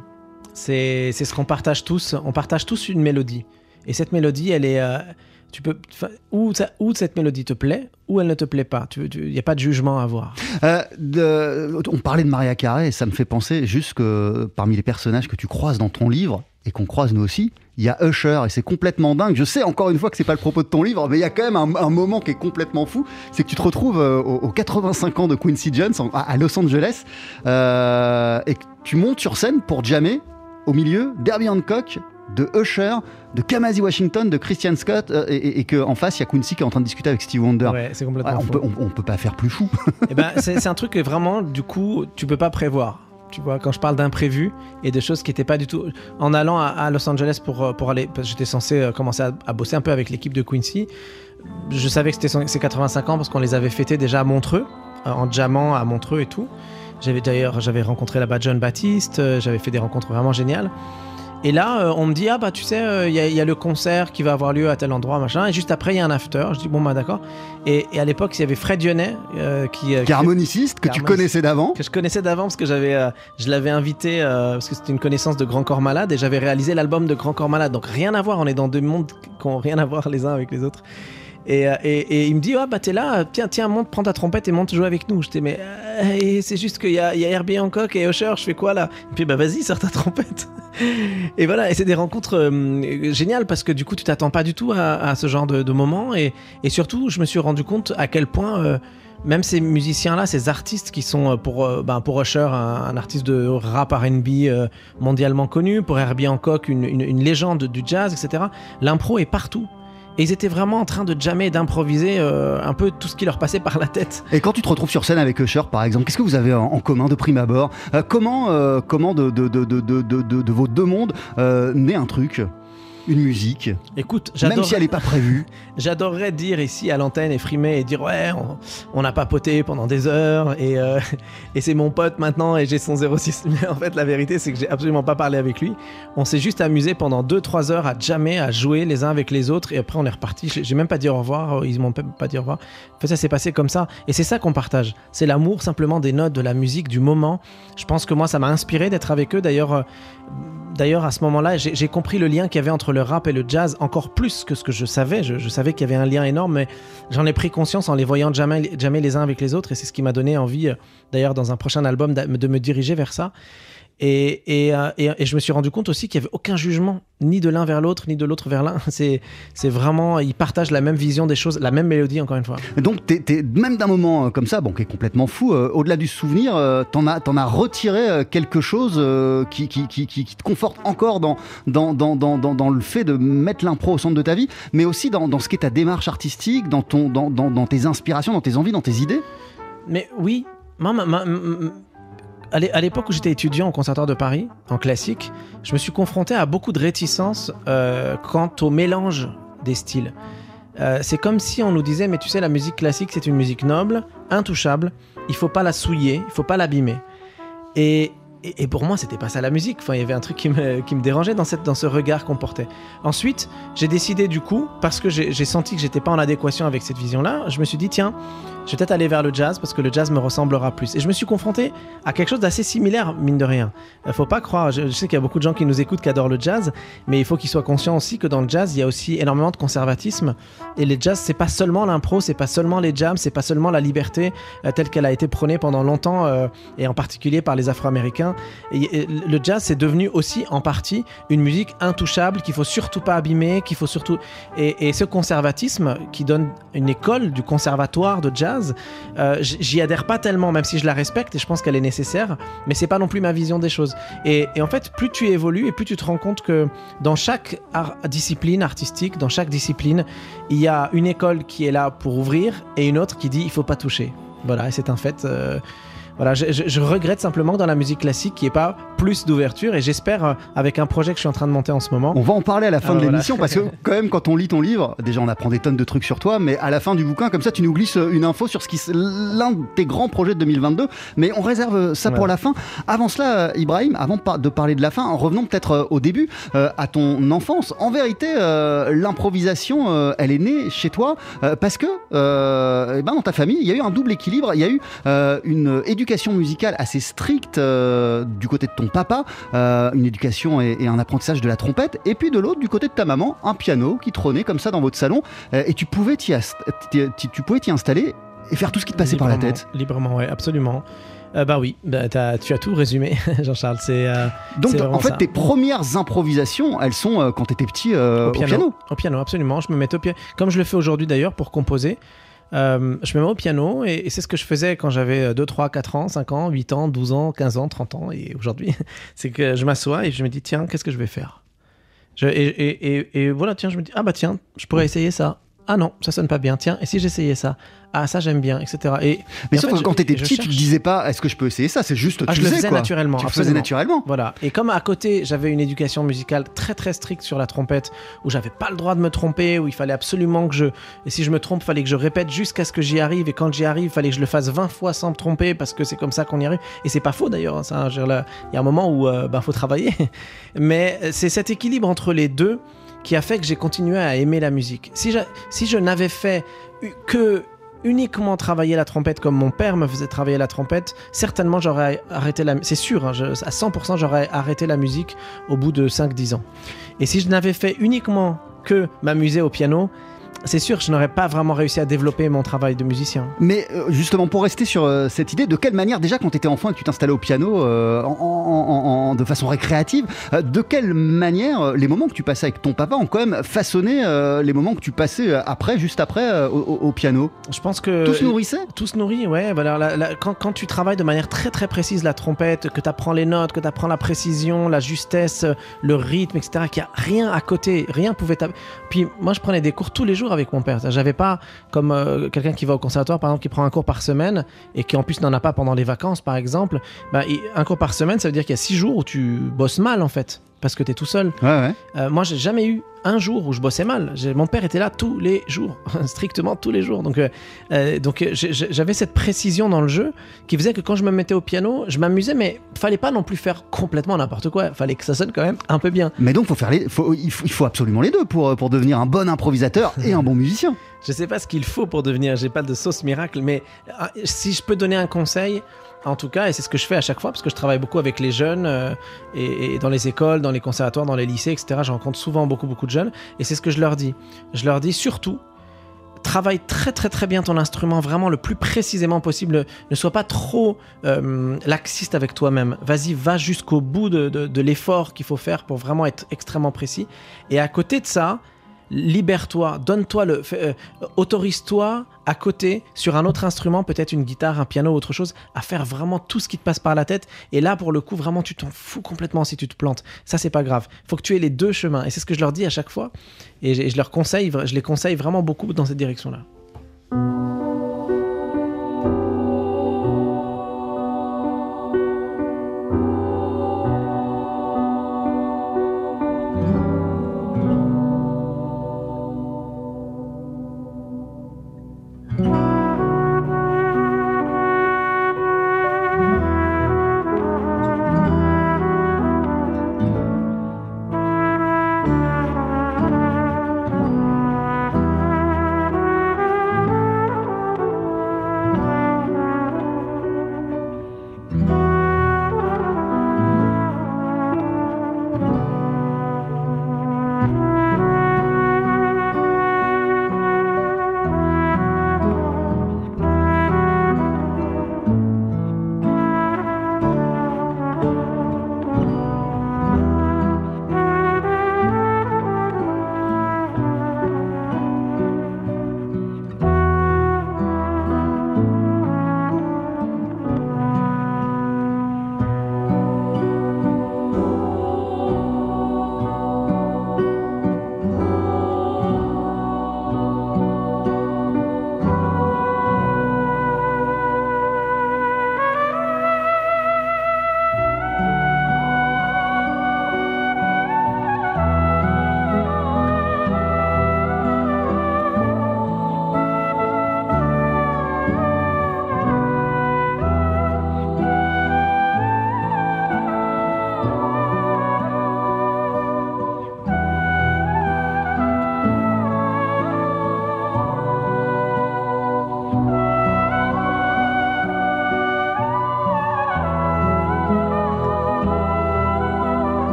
C'est ce qu'on partage tous. On partage tous une mélodie. Et cette mélodie, elle est. euh, tu peux, ou, ça- ou cette mélodie te plaît, ou elle ne te plaît pas. Il n'y a pas de jugement à avoir. Euh, de- on parlait de Maria Carey et ça me fait penser juste que parmi les personnages que tu croises dans ton livre et qu'on croise nous aussi, il y a Usher et c'est complètement dingue. Je sais encore une fois que c'est pas le propos de ton livre, mais il y a quand même un, un moment qui est complètement fou, c'est que tu te retrouves euh, aux, aux 85 ans de Quincy Jones en- à, Los Angeles euh, et que tu montes sur scène pour jammer au milieu d'Herbie Hancock, de Usher, de Kamasi Washington, de Christian Scott euh, et, et- et que en face il y a Quincy qui est en train de discuter avec Steve Wonder. Ouais, c'est complètement Ouais, on, faux. peut, on- on peut pas faire plus fou. Eh ben, c'est c'est un truc que vraiment, du coup, tu peux pas prévoir. Tu vois, quand je parle d'imprévu et de choses qui n'étaient pas du tout. En allant à, Los Angeles pour, euh, pour aller. Parce que j'étais censé euh, commencer à, à bosser un peu avec l'équipe de Quincy. Je savais que c'était ses 85 ans parce qu'on les avait fêtés déjà à Montreux, euh, en jammant à Montreux et tout. J'avais d'ailleurs j'avais rencontré là-bas John Baptiste, j'avais fait des rencontres vraiment géniales. Et là, euh, on me dit, ah bah tu sais, euh, il y, a- il y a le concert qui va avoir lieu à tel endroit, machin. Et juste après, il y a un after. Je dis, bon bah d'accord. Et, et à l'époque, il y avait Fred Dionnet euh, qui, euh, Qui est harmoniciste, que tu Harmoniciste. connaissais d'avant. que je connaissais d'avant parce que j'avais, je l'avais invité parce que c'était une connaissance de Grand Corps Malade et j'avais réalisé l'album de Grand Corps Malade. Donc rien à voir, on est dans deux mondes qui ont rien à voir les uns avec les autres. Et, euh, et, il me dit, ah bah t'es là, tiens, tiens, monte, prends ta trompette et monte jouer avec nous. J'étais, mais euh, c'est juste qu'il y a, y a Herbie Hancock et Usher, je fais quoi là? Et puis bah vas-y, sors ta trompette. Et voilà, et c'est des rencontres euh, géniales parce que du coup tu t'attends pas du tout à, ce genre de, moment et, surtout je me suis rendu compte à quel point même ces musiciens-là, ces artistes qui sont pour, ben, Usher un, artiste de rap RB mondialement connu, pour Herbie Hancock une- une légende du jazz, etc., l'impro est partout. Et ils étaient vraiment en train de jammer d'improviser euh, un peu tout ce qui leur passait par la tête. Et quand tu te retrouves sur scène avec Usher, par exemple, qu'est-ce que vous avez en, commun de prime abord? Euh, Comment, euh, comment de, de, vos deux mondes naît un truc? Une musique, Écoute, même si elle n'est pas prévue. J'adorerais dire ici à l'antenne et frimer et dire ouais, on, on a papoté pendant des heures et, euh, et c'est mon pote maintenant et j'ai son 06. Mais en fait, la vérité, c'est que j'ai absolument pas parlé avec lui. On s'est juste amusé pendant 2-3 heures à jammer, à jouer les uns avec les autres et après on est reparti. J'ai même pas dit au revoir, ils m'ont même pas dit au revoir. En fait, ça s'est passé comme ça et c'est ça qu'on partage. C'est l'amour simplement des notes, de la musique, du moment. Je pense que moi, ça m'a inspiré d'être avec eux. D'ailleurs, euh, D'ailleurs, à ce moment-là, j'ai compris le lien qu'il y avait entre le rap et le jazz encore plus que ce que je savais. Je, savais qu'il y avait un lien énorme, mais j'en ai pris conscience en les voyant jamais, jamais les uns avec les autres, et c'est ce qui m'a donné envie, euh, d'ailleurs, dans un prochain album, de me diriger vers ça. Et, et, euh, et- et je me suis rendu compte aussi qu'il n'y avait aucun jugement, ni de l'un vers l'autre, ni de l'autre vers l'un. C'est, c'est vraiment, ils partagent la même vision des choses, la même mélodie, encore une fois. Donc, t'es- t'es- même d'un moment euh, comme ça, bon, qui est complètement fou, euh, au-delà du souvenir, euh, t'en as, t'en as retiré quelque chose euh, qui, qui, qui, te conforte encore dans, dans, dans, dans, dans, dans le fait de mettre l'impro au centre de ta vie, mais aussi dans, dans ce qu'est ta démarche artistique, dans, ton, dans, dans, dans tes inspirations, dans tes envies, dans tes idées? Mais oui, moi, ma- ma- m- à l'é- à l'époque où j'étais étudiant au Conservatoire de Paris, en classique, je me suis confronté à beaucoup de réticences euh, quant au mélange des styles. Euh, c'est comme si on nous disait, mais tu sais, la musique classique, c'est une musique noble, intouchable, il faut pas la souiller, il faut pas l'abîmer. Et, pour moi, c'était pas ça la musique. Il y avait un truc qui me, dérangeait dans, dans ce regard qu'on portait. Ensuite, j'ai décidé du coup, parce que j'ai j'ai senti que j'étais pas en adéquation avec cette vision-là, je me suis dit, tiens, je vais peut-être aller vers le jazz parce que le jazz me ressemblera plus. Et je me suis confronté à quelque chose d'assez similaire, mine de rien. Euh, faut pas croire, je, sais qu'il y a beaucoup de gens qui nous écoutent qui adorent le jazz, mais il faut qu'ils soient conscients aussi que dans le jazz, il y a aussi énormément de conservatisme. Et le jazz, c'est pas seulement l'impro, c'est pas seulement les jams, c'est pas seulement la liberté euh, telle qu'elle a été prônée pendant longtemps, euh, et en particulier par les Afro-Américains. Le jazz, c'est devenu aussi en partie une musique intouchable qu'il faut surtout pas abîmer, qu'il faut surtout. Et ce conservatisme qui donne une école du conservatoire de jazz, euh, j'y adhère pas tellement, même si je la respecte et je pense qu'elle est nécessaire, mais c'est pas non plus ma vision des choses. Et, en fait, plus tu évolues et plus tu te rends compte que dans chaque discipline artistique, dans chaque discipline, il y a une école qui est là pour ouvrir et une autre qui dit il faut pas toucher. Voilà, et c'est un fait. euh, voilà, je, je- je regrette simplement que dans la musique classique qu'il n'y ait pas plus d'ouverture et j'espère, euh, avec un projet que je suis en train de monter en ce moment, On va en parler à la fin Ah, de voilà. l'émission parce que quand même quand on lit ton livre, déjà on apprend des tonnes de trucs sur toi, mais à la fin du bouquin comme ça tu nous glisses euh, une info sur ce qui s- l'un de tes grands projets de 2022, mais on réserve ça pour la fin. Avant cela, euh, Ibrahim, avant de par- de parler de la fin, revenons peut-être euh, au début, euh, à ton enfance. En vérité, euh, l'improvisation, euh, elle est née chez toi euh, parce que euh, eh ben, dans ta famille, il y a eu un double équilibre. Il y a eu euh, une éducation musicale assez stricte euh, du côté de ton papa, euh, une éducation et, et un apprentissage de la trompette, et puis de l'autre, du côté de ta maman, un piano qui trônait comme ça dans votre salon, euh, et tu pouvais t'y tu pouvais installer et faire tout ce qui te passait par la tête. Librement, ouais, absolument. Euh, bah oui, bah, tu as tout résumé, Jean-Charles. C'est euh, Donc en fait, ça. tes premières improvisations, elles sont euh, quand t'étais petit euh, au, piano. Au piano, absolument. Je me mettais au piano, comme je le fais aujourd'hui d'ailleurs pour composer. Euh, je me mets au piano et, et c'est ce que je faisais quand j'avais 2, 3, 4 ans, 5 ans, 8 ans, 12 ans, 15 ans, 30 ans. Et aujourd'hui, c'est que je m'assois et je me dis, tiens, qu'est-ce que je vais faire? Je- et, et- et- et voilà, tiens, je me dis, ah bah tiens, je pourrais essayer ça. Ah non, ça sonne pas bien. Tiens, et si j'essayais ça? Ah, ça j'aime bien, etc. Et, Mais et en sauf fait, que quand t'étais petit, tu te disais pas est-ce que je peux essayer ça? C'est juste Ah, tu je le faisais quoi. naturellement, Tu le faisais naturellement. Voilà. Et comme à côté, j'avais une éducation musicale très très stricte sur la trompette, où j'avais pas le droit de me tromper, où il fallait absolument que je. Et si je me trompe, fallait que je répète jusqu'à ce que j'y arrive. Et quand j'y arrive, fallait que je le fasse 20 fois sans me tromper, parce que c'est comme ça qu'on y arrive. Et c'est pas faux d'ailleurs. hein, ça, Il y a un moment où il faut travailler. Mais euh, c'est cet équilibre entre les deux qui a fait que j'ai continué à aimer la musique. Si, j'a- si je n'avais fait que uniquement travailler la trompette comme mon père me faisait travailler la trompette, certainement j'aurais arrêté la c'est sûr, hein, je- à 100% j'aurais arrêté la musique au bout de 5-10 ans. Et si je n'avais fait uniquement que m'amuser au piano, c'est sûr je n'aurais pas vraiment réussi à développer mon travail de musicien. Mais euh, justement, pour rester sur euh, cette idée, de quelle manière, déjà quand tu étais enfant et que tu t'installais au piano euh, en, en- en- en- de façon récréative, de quelle manière les moments que tu passais avec ton papa ont quand même façonné les moments que tu passais après, juste après, au, piano? Je pense que... Tout se nourrissait? Tout se nourrit, ouais. Voilà, la- la- quand, quand tu travailles de manière très très précise la trompette, que tu apprends les notes, que tu apprends la précision, la justesse, le rythme, etc., qu'il n'y a rien à côté, rien pouvait. Puis moi, je prenais des cours tous les jours avec mon père. J'avais pas comme euh, quelqu'un qui va au conservatoire, par exemple, qui prend un cours par semaine et qui en plus n'en a pas pendant les vacances, par exemple. Il- un cours par semaine, ça veut dire qu'il y a six jours où tu bosses mal, en fait, parce que tu es tout seul. Ouais, ouais. Euh, moi, j'ai jamais eu un jour où je bossais mal. Mon père était là tous les jours, strictement tous les jours. Donc, euh, euh, donc j'avais cette précision dans le jeu qui faisait que quand je me mettais au piano, je m'amusais, mais fallait pas non plus faire complètement n'importe quoi. Fallait que ça sonne quand même un peu bien. Mais donc, faut faire les, faut- il, faut, il faut absolument les deux pour, pour devenir un bon improvisateur et un bon musicien. Je sais pas ce qu'il faut pour devenir. J'ai pas de sauce miracle, mais si je peux donner un conseil. En tout cas, et c'est ce que je fais à chaque fois, parce que je travaille beaucoup avec les jeunes, euh, et, dans les écoles, dans les conservatoires, dans les lycées, etc. Je rencontre souvent beaucoup, beaucoup de jeunes, et c'est ce que je leur dis. Je leur dis surtout, travaille très très très bien ton instrument, vraiment le plus précisément possible. Ne sois pas trop euh, laxiste avec toi-même. Vas-y, va jusqu'au bout de l'effort qu'il faut faire pour vraiment être extrêmement précis. Et à côté de ça, libère-toi, donne-toi le, euh, autorise-toi à côté sur un autre instrument, peut-être une guitare, un piano, autre chose, à faire vraiment tout ce qui te passe par la tête. Et là, pour le coup, vraiment, tu t'en fous complètement si tu te plantes. Ça, c'est pas grave. Faut que tu aies les deux chemins. Et c'est ce que je leur dis à chaque fois. Et je, leur conseille, je les conseille vraiment beaucoup dans cette direction-là.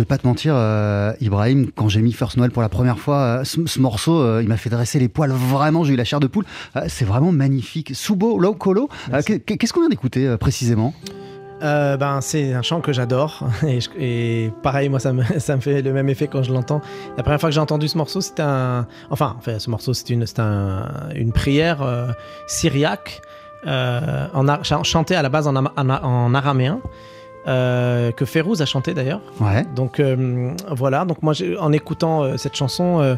Je vais pas te mentir, euh, Ibrahim, quand j'ai mis First Noël pour la première fois, euh, ce, ce morceau, euh, il m'a fait dresser les poils. Vraiment, j'ai eu la chair de poule. C'est vraiment magnifique. Subo Low Colo. qu'est- Qu'est-ce qu'on vient d'écouter précisément? Euh, ben, c'est un chant que j'adore. Et, pareil, moi, ça me, ça me fait le même effet quand je l'entends. La première fois que j'ai entendu ce morceau, c'était un. Enfin, enfin ce morceau, c'était une, un- une prière euh, syriaque, euh, en chantée à la base en araméen, euh, que Férouz a chanté d'ailleurs. Ouais. Donc euh, voilà, donc moi en écoutant euh, cette chanson,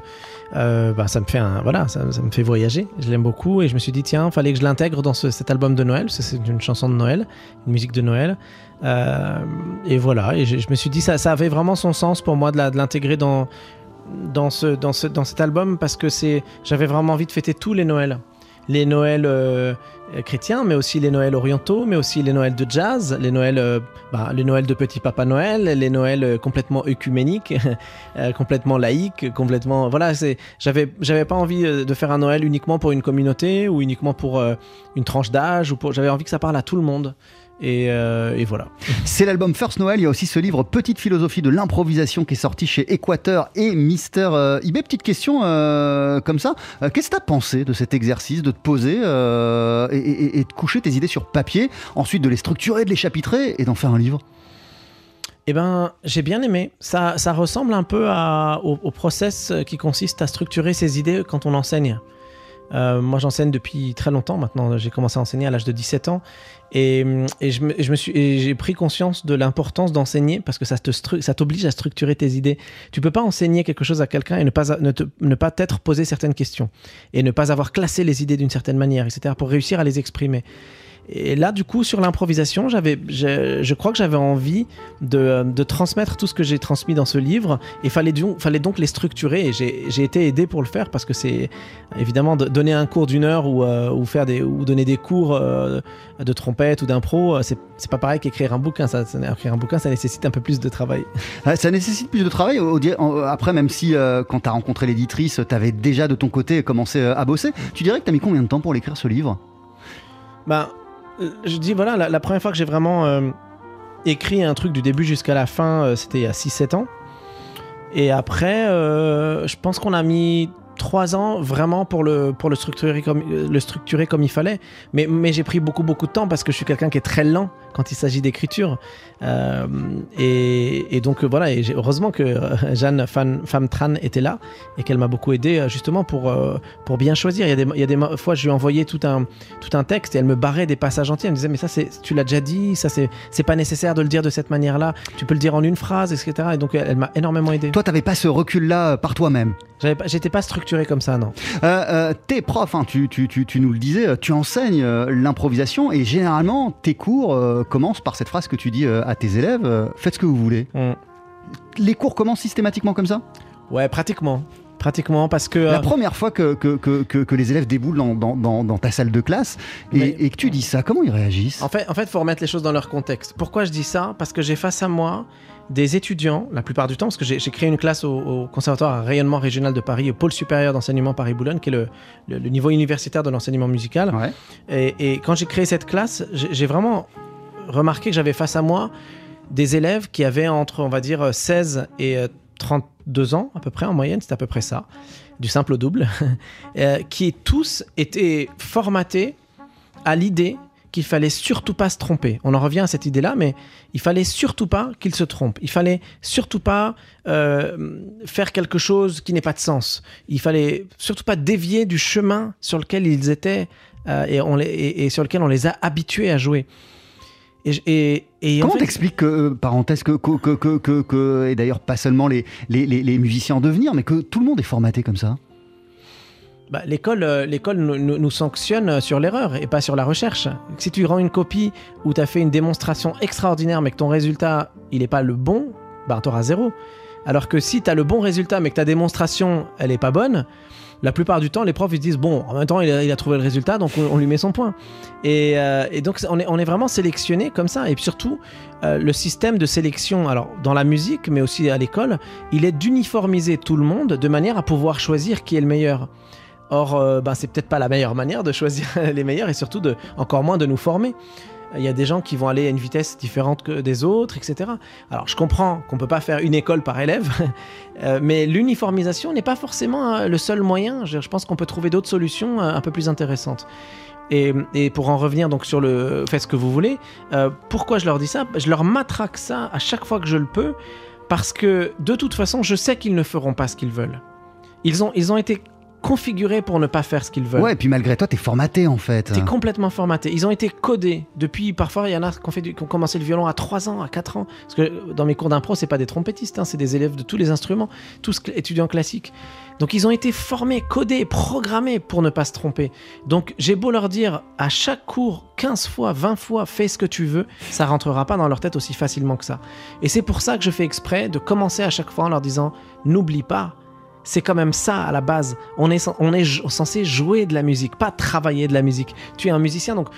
bah, ça me fait un, voilà, ça, ça me fait voyager. Je l'aime beaucoup et je me suis dit tiens, fallait que je l'intègre dans ce- cet album de Noël. C'est une chanson de Noël, une musique de Noël. Et voilà, et je, je me suis dit ça, ça avait vraiment son sens pour moi de l'intégrer dans dans ce dans ce dans cet album parce que c'est j'avais vraiment envie de fêter tous les Noëls. Les Noëls euh, chrétiens, mais aussi les Noëls orientaux, mais aussi les Noëls de jazz, les Noëls, euh, bah, les Noëls de Petit Papa Noël, les Noëls euh, complètement œcuméniques, complètement laïques, complètement. Voilà, c'est. J'avais, j'avais pas envie de faire un Noël uniquement pour une communauté ou uniquement pour une tranche d'âge ou pour. J'avais envie que ça parle à tout le monde. Et, euh, et voilà. C'est l'album First Noël. Il y a aussi ce livre Petite philosophie de l'improvisation qui est sorti chez Équateur et Mister euh. Petite question euh, comme ça. Euh, Qu'est-ce que tu as pensé de cet exercice de te poser et, et- et de coucher tes idées sur papier, ensuite de les structurer, de les chapitrer et d'en faire un livre? Eh ben, j'ai bien aimé. Ça, ça ressemble un peu à- au, au process qui consiste à structurer ses idées quand on enseigne. Euh, moi, j'enseigne depuis très longtemps maintenant. J'ai commencé à enseigner à l'âge de 17 ans. Et, je me, suis, et j'ai pris conscience de l'importance d'enseigner parce que ça te ça t'oblige à structurer tes idées. Tu peux pas enseigner quelque chose à quelqu'un et ne pas, ne pas t'être posé certaines questions et ne pas avoir classé les idées d'une certaine manière, etc. pour réussir à les exprimer. Et là, du coup, sur l'improvisation, j'avais, je, je crois que j'avais envie de, de transmettre tout ce que j'ai transmis dans ce livre. Et fallait fallait donc les structurer. Et j'ai, été aidé pour le faire parce que c'est évidemment de donner un cours d'une heure ou, euh, ou faire des ou donner des cours euh, de trompette ou d'impro. euh, C'est, pas pareil qu'écrire un bouquin. Ça, ça- écrire un bouquin, ça nécessite un peu plus de travail. Ça nécessite plus de travail. Après, même si euh, quand tu as rencontré l'éditrice, tu avais déjà de ton côté commencé à bosser, tu dirais que tu as mis combien de temps pour l'écrire ce livre? Ben, je dis voilà, la, première fois que j'ai vraiment euh, écrit un truc du début jusqu'à la fin, euh, c'était il y a 6-7 ans. Et après, euh, je pense qu'on a mis 3 ans vraiment pour le, pour le, structurer, comme, le structurer comme il fallait. Mais, mais j'ai pris beaucoup, beaucoup de temps parce que je suis quelqu'un qui est très lent quand il s'agit d'écriture. Euh, et, et donc euh, voilà, et heureusement que euh, Jeanne Fan, Femme Tran était là et qu'elle m'a beaucoup aidé justement pour, pour bien choisir. Il y a des, il y a des fois, je lui ai envoyé tout un, tout un texte et elle me barrait des passages entiers. Elle me disait, mais ça, tu l'as déjà dit, ça, c'est, pas nécessaire de le dire de cette manière-là. Tu peux le dire en une phrase, etc. Et donc, elle, elle m'a énormément aidé. Toi, t'avais pas ce recul-là par toi-même? J'étais pas structuré comme ça, non. Euh, euh, t'es prof, hein, tu, tu, tu, tu nous le disais, euh, tu enseignes l'improvisation et généralement tes cours commencent par cette phrase que tu dis à tes élèves faites ce que vous voulez. Mm. Les cours commencent systématiquement comme ça? Ouais, pratiquement. Pratiquement, parce que. La euh, première fois que, que, que, que, que les élèves déboulent dans, dans, dans, dans ta salle de classe et, Mais- et que tu dis ça, comment ils réagissent? En fait, en fait, faut remettre les choses dans leur contexte. Pourquoi je dis ça? Parce que j'ai face à moi des étudiants, la plupart du temps, parce que j'ai créé une classe au, au Conservatoire à rayonnement régional de Paris, au pôle supérieur d'enseignement Paris-Boulogne, qui est le, le- le niveau universitaire de l'enseignement musical. Ouais. Et, et quand j'ai créé cette classe, j'ai vraiment remarqué que j'avais face à moi des élèves qui avaient entre, on va dire, 16 et euh, 32 ans, à peu près, en moyenne, c'est à peu près ça, du simple au double, euh, qui tous étaient formatés à l'idée qu'il fallait surtout pas se tromper. On en revient à cette idée-là, mais il fallait surtout pas qu'ils se trompent. Il fallait surtout pas euh, faire quelque chose qui n'ait pas de sens. Il fallait surtout pas dévier du chemin sur lequel ils étaient euh, et, on les- et- et sur lequel on les a habitués à jouer. Et, Comment t'expliques que, euh, parenthèse, que, que, que- que- et d'ailleurs pas seulement les, les, les, les musiciens en devenir, mais que tout le monde est formaté comme ça? Bah, l'école, euh, l'école nous, sanctionne sur l'erreur et pas sur la recherche. Si tu rends une copie où tu as fait une démonstration extraordinaire mais que ton résultat, il n'est pas le bon, bah, tu auras zéro. Alors que si tu as le bon résultat mais que ta démonstration, elle n'est pas bonne, la plupart du temps, les profs ils se disent bon, en même temps, il a, trouvé le résultat, donc on, lui met son point. Et, euh, donc, on est, vraiment sélectionné comme ça. Et surtout, euh, le système de sélection, alors dans la musique, mais aussi à l'école, il est d'uniformiser tout le monde de manière à pouvoir choisir qui est le meilleur. Or, euh, ben, c'est peut-être pas la meilleure manière de choisir les meilleurs et surtout de, encore moins de nous former. Il y a des gens qui vont aller à une vitesse différente que des autres, etc. Alors, je comprends qu'on peut pas faire une école par élève, euh, mais l'uniformisation n'est pas forcément euh, le seul moyen. Je, pense qu'on peut trouver d'autres solutions euh, un peu plus intéressantes. Et, pour en revenir donc sur le faites ce que vous voulez, pourquoi je leur dis ça? Je leur matraque ça à chaque fois que je le peux, parce que de toute façon, je sais qu'ils ne feront pas ce qu'ils veulent. Ils ont, ils ont été configurés pour ne pas faire ce qu'ils veulent. Ouais, et puis malgré toi, t'es formaté en fait. T'es complètement formaté. Ils ont été codés depuis. Parfois, il y en a qui ont, fait du- qui ont commencé le violon à 3 ans, à 4 ans. Parce que dans mes cours d'impro, c'est pas des trompettistes, hein, c'est des élèves de tous les instruments, tous étudiants classiques. Donc, ils ont été formés, codés, programmés pour ne pas se tromper. Donc, j'ai beau leur dire à chaque cours 15 fois, 20 fois, fais ce que tu veux, ça rentrera pas dans leur tête aussi facilement que ça. Et c'est pour ça que je fais exprès de commencer à chaque fois en leur disant n'oublie pas. C'est quand même ça à la base. On est, on est j- censé jouer de la musique, pas travailler de la musique. Tu es un musicien, donc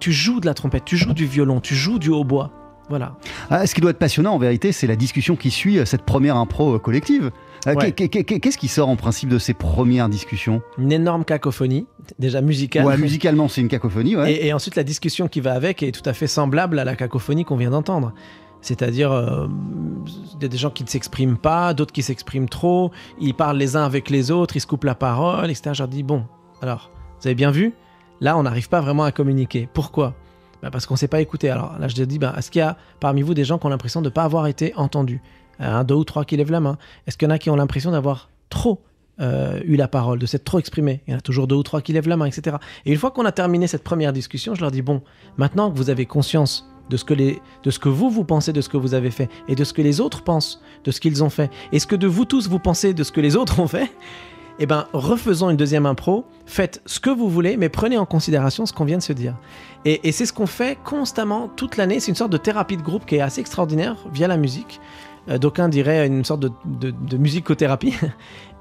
tu joues de la trompette, tu joues du violon, tu joues du hautbois. Voilà. Ah, ce qui doit être passionnant en vérité, c'est la discussion qui suit euh, cette première impro euh, collective. Euh, Ouais. Qu'est-ce qui sort en principe de ces premières discussions? Une énorme cacophonie, déjà musicale. Ouais, musicalement, c'est une cacophonie, ouais. Et, et ensuite, la discussion qui va avec est tout à fait semblable à la cacophonie qu'on vient d'entendre. C'est-à-dire, euh, il y a des gens qui ne s'expriment pas, d'autres qui s'expriment trop, ils parlent les uns avec les autres, ils se coupent la parole, etc. Je leur dis, bon, alors, vous avez bien vu Là, on n'arrive pas vraiment à communiquer. Pourquoi? Bah, Parce qu'on ne s'est pas écouté. Alors là, je leur dis, bah, est-ce qu'il y a parmi vous des gens qui ont l'impression de ne pas avoir été entendus? Un, deux ou trois qui lèvent la main. Est-ce qu'il y en a qui ont l'impression d'avoir trop euh, eu la parole, de s'être trop exprimé? Il y en a toujours deux ou trois qui lèvent la main, etc. Et une fois qu'on a terminé cette première discussion, je leur dis, bon, maintenant que vous avez conscience de ce que, les, de ce que vous, vous pensez de ce que vous avez fait, et de ce que les autres pensent de ce qu'ils ont fait, et ce que de vous tous, vous pensez de ce que les autres ont fait, eh ben, refaisons une deuxième impro, faites ce que vous voulez, mais prenez en considération ce qu'on vient de se dire. Et, c'est ce qu'on fait constamment toute l'année. C'est une sorte de thérapie de groupe qui est assez extraordinaire via la musique. Euh, D'aucuns diraient une sorte de, de musicothérapie.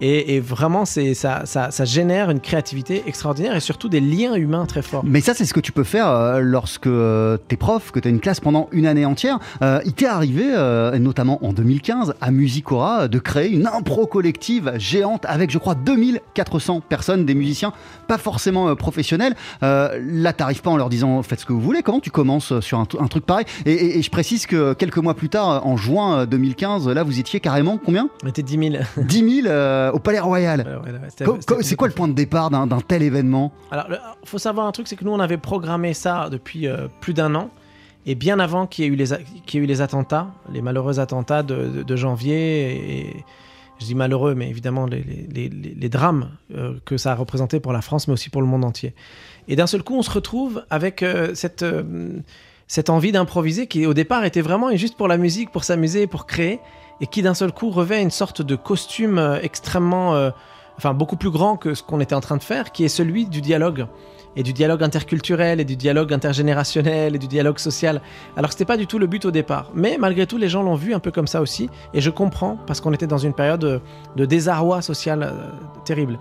Et, et vraiment, c'est ça, ça, ça génère une créativité extraordinaire et surtout des liens humains très forts. Mais ça, c'est ce que tu peux faire euh, lorsque euh, t'es prof, que t'as une classe pendant une année entière. Euh, il t'est arrivé, euh, notamment en 2015, à Musicora, de créer une impro collective géante avec, je crois, 2400 personnes, des musiciens pas forcément euh, professionnels. Là, t'arrives pas en leur disant faites ce que vous voulez. Comment tu commences sur un, truc pareil? Et, et- et je précise que quelques mois plus tard, en juin euh, 2015, là, vous étiez carrément combien? On était 10 000. 10 000 euh, au Palais Royal. Ouais, ouais, C'est quoi le point de départ d'un tel événement? Alors, il faut savoir un truc, c'est que nous, on avait programmé ça depuis euh, plus d'un an. Et bien avant qu'il y ait eu les, a- qu'il y ait eu les attentats, les malheureux attentats de, de- de janvier, et je dis malheureux, mais évidemment les, les- les- les drames euh, que ça a représenté pour la France, mais aussi pour le monde entier. Et d'un seul coup, on se retrouve avec euh, cette, euh, cette envie d'improviser qui, au départ, était vraiment juste pour la musique, pour s'amuser, pour créer, et qui d'un seul coup revêt une sorte de costume euh, extrêmement, euh, enfin beaucoup plus grand que ce qu'on était en train de faire, qui est celui du dialogue et du dialogue interculturel et du dialogue intergénérationnel et du dialogue social. Alors c'était pas du tout le but au départ, mais malgré tout les gens l'ont vu un peu comme ça aussi et je comprends parce qu'on était dans une période de, de désarroi social euh, terrible.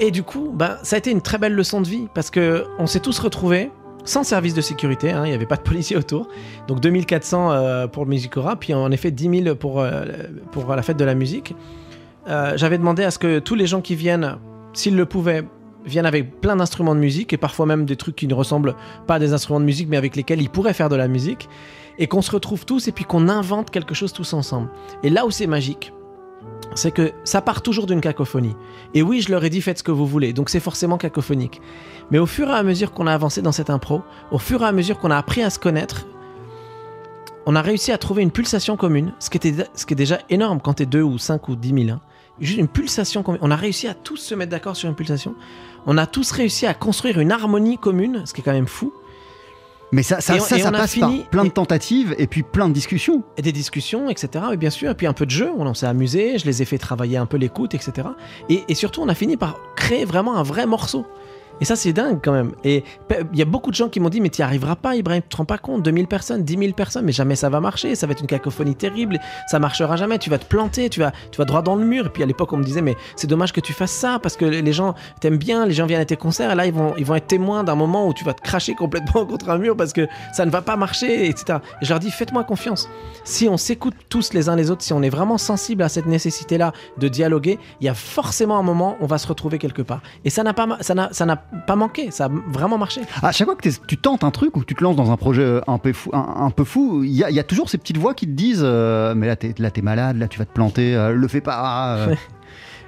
Et du coup, ben, ça a été une très belle leçon de vie parce que on s'est tous retrouvés sans service de sécurité, hein, il n'y avait pas de policiers autour. Donc 2400 euh, pour le Musicora, puis en effet 10 000 pour, euh, pour la fête de la musique. Euh, J'avais demandé à ce que tous les gens qui viennent, s'ils le pouvaient, viennent avec plein d'instruments de musique et parfois même des trucs qui ne ressemblent pas à des instruments de musique mais avec lesquels ils pourraient faire de la musique et qu'on se retrouve tous et puis qu'on invente quelque chose tous ensemble. Et là où c'est magique, c'est que ça part toujours d'une cacophonie. Et oui, je leur ai dit faites ce que vous voulez, donc c'est forcément cacophonique. Mais au fur et à mesure qu'on a avancé dans cette impro, au fur et à mesure qu'on a appris à se connaître, on a réussi à trouver une pulsation commune, ce qui, était, ce qui est déjà énorme quand t'es 2 ou 5 ou 10 000. hein. Juste une pulsation commune. On a réussi à tous se mettre d'accord sur une pulsation. On a tous réussi à construire une harmonie commune, ce qui est quand même fou. Mais ça, ça, on- ça, passe fini- par plein de tentatives et puis plein de discussions. Et des discussions, etc. Et bien sûr, et puis un peu de jeu, on s'est amusé, je les ai fait travailler un peu l'écoute, etc. Et, et surtout, on a fini par créer vraiment un vrai morceau. Et ça, c'est dingue quand même. Et il y a beaucoup de gens qui m'ont dit, mais tu n'y arriveras pas, Ibrahim, tu te rends pas compte, 2000 personnes, 10 000 personnes, mais jamais ça va marcher, ça va être une cacophonie terrible, ça marchera jamais, tu vas te planter, tu vas, tu vas droit dans le mur. Et puis à l'époque, on me disait, mais c'est dommage que tu fasses ça, parce que les gens t'aiment bien, les gens viennent à tes concerts, et là, ils vont, ils vont être témoins d'un moment où tu vas te cracher complètement contre un mur parce que ça ne va pas marcher, etc. Et je leur dis, faites-moi confiance. Si on s'écoute tous les uns les autres, si on est vraiment sensible à cette nécessité-là de dialoguer, il y a forcément un moment, on va se retrouver quelque part. Et ça n'a pas, ça n'a, ça n'a pas manqué, ça a vraiment marché. À chaque fois que tu tentes un truc ou que tu te lances dans un projet euh, un peu fou, un, un peu fou, il y, a- il y a toujours ces petites voix qui te disent euh, mais là t'es là t'es malade, là tu vas te planter, euh, le fais pas. euh.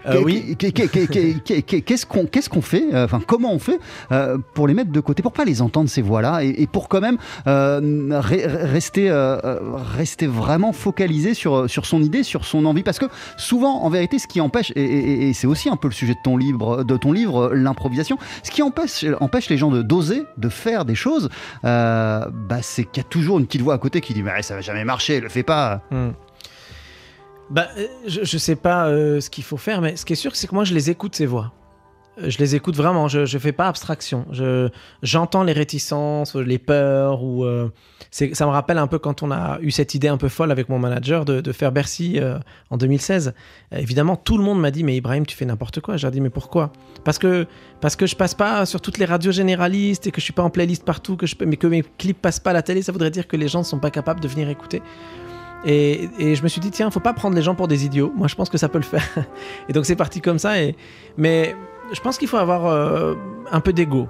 Euh, oui. Qu'est-ce qu'on fait euh, Enfin, comment on fait euh, pour les mettre de côté, pour pas les entendre ces voix-là, et, et pour quand même euh, re- rester rester vraiment focalisé sur sur son idée, sur son envie, parce que souvent, en vérité, ce qui empêche, et, et- et c'est aussi un peu le sujet de ton livre, de ton livre, l'improvisation, ce qui empêche empêche les gens de d'oser, de faire des choses, euh, bah, c'est qu'il y a toujours une petite voix à côté qui dit mais ça va jamais marcher, le fais pas. Hmm. Bah, euh, je, je sais pas euh, ce qu'il faut faire, mais ce qui est sûr, c'est que moi, je les écoute, ces voix. Euh, Je les écoute vraiment, je, je fais pas abstraction. Je, j'entends les réticences, les peurs, ou ça me rappelle un peu quand on a eu cette idée un peu folle avec mon manager de, faire Bercy en 2016. Euh, évidemment, tout le monde m'a dit, mais Ibrahim, tu fais n'importe quoi. Je leur ai dit, mais pourquoi? Parce que, parce que je passe pas sur toutes les radios généralistes et que je suis pas en playlist partout, que je, mais que mes clips passent pas à la télé, ça voudrait dire que les gens ne sont pas capables de venir écouter. Et, je me suis dit, tiens, faut pas prendre les gens pour des idiots. Moi, je pense que ça peut le faire. Et donc, c'est parti comme ça. Mais je pense qu'il faut avoir euh, un peu d'ego.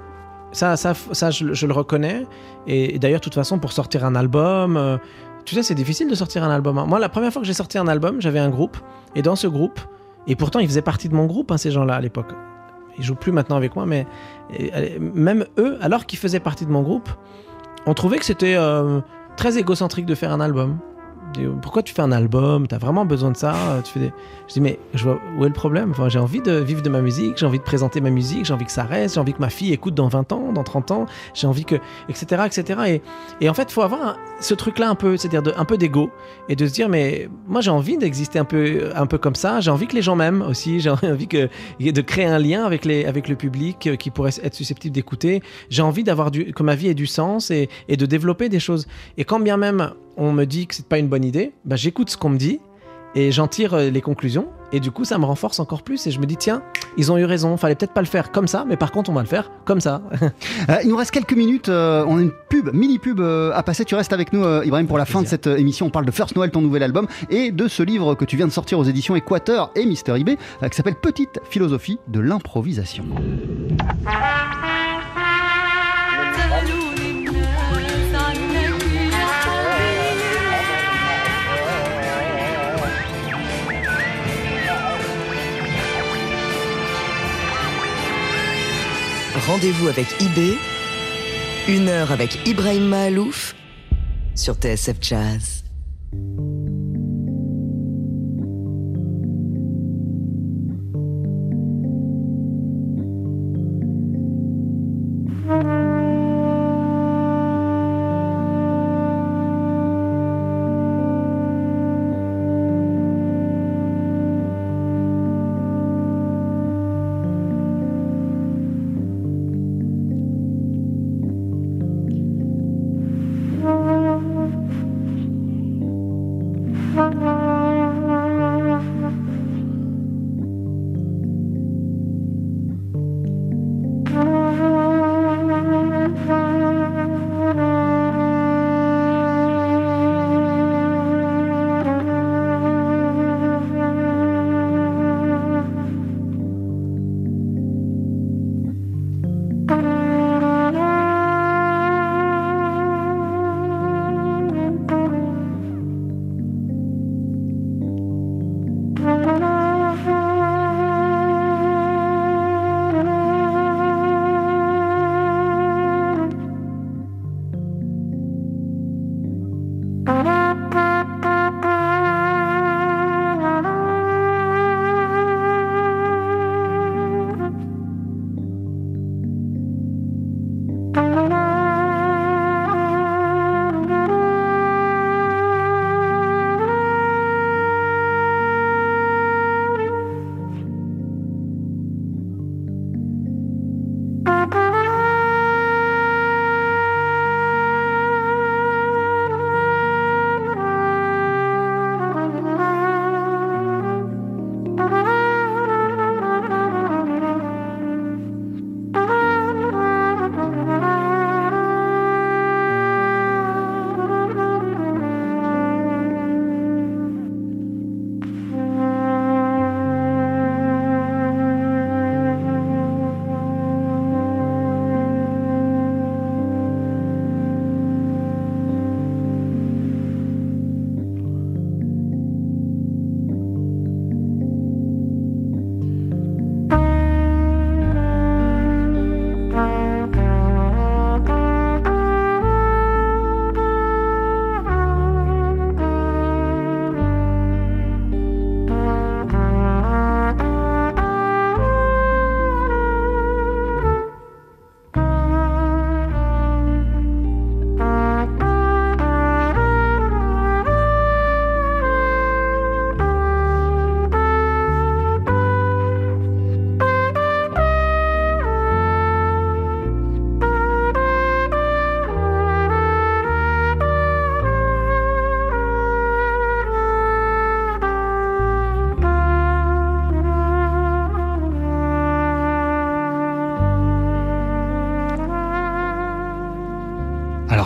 Ça, je, le reconnais. Et, d'ailleurs, de toute façon, pour sortir un album, euh, tu sais, c'est difficile de sortir un album. hein. Moi, la première fois que j'ai sorti un album, j'avais un groupe. Et dans ce groupe, et pourtant, ils faisaient partie de mon groupe, hein, ces gens-là, à l'époque. Ils jouent plus maintenant avec moi, mais même eux, alors qu'ils faisaient partie de mon groupe, on trouvait que c'était euh, très égocentrique de faire un album pourquoi tu fais un album? T'as vraiment besoin de ça? Tu fais des... Je dis, mais où est le problème? J'ai envie de vivre de ma musique, j'ai envie de présenter ma musique, j'ai envie que ça reste, j'ai envie que ma fille écoute dans 20 ans, dans 30 ans, j'ai envie que. etc. etc. Et, en fait, il faut avoir ce truc-là un peu, c'est-à-dire un peu d'ego et de se dire, mais moi j'ai envie d'exister un peu, un peu comme ça, j'ai envie que les gens m'aiment aussi, j'ai envie que, de créer un lien avec, les, avec le public euh, qui pourrait être susceptible d'écouter, j'ai envie d'avoir du, que ma vie ait du sens et de développer des choses. Et quand bien même on me dit que c'est pas une bonne idée, bah, j'écoute ce qu'on me dit et j'en tire euh, les conclusions. Et du coup, ça me renforce encore plus. Et je me dis, tiens, ils ont eu raison. Fallait peut-être pas le faire comme ça, mais par contre, on va le faire comme ça. Euh, il nous reste quelques minutes. euh, on a une pub, mini pub euh, à passer. Tu restes avec nous, Ibrahim, pour la fin de cette émission. On parle de First Noël, ton nouvel album, et de ce livre que tu viens de sortir aux éditions Équateur et Mister IB, qui s'appelle Petite philosophie de l'improvisation. Rendez-vous avec IB, une heure avec Ibrahim Mahalouf sur TSF Jazz.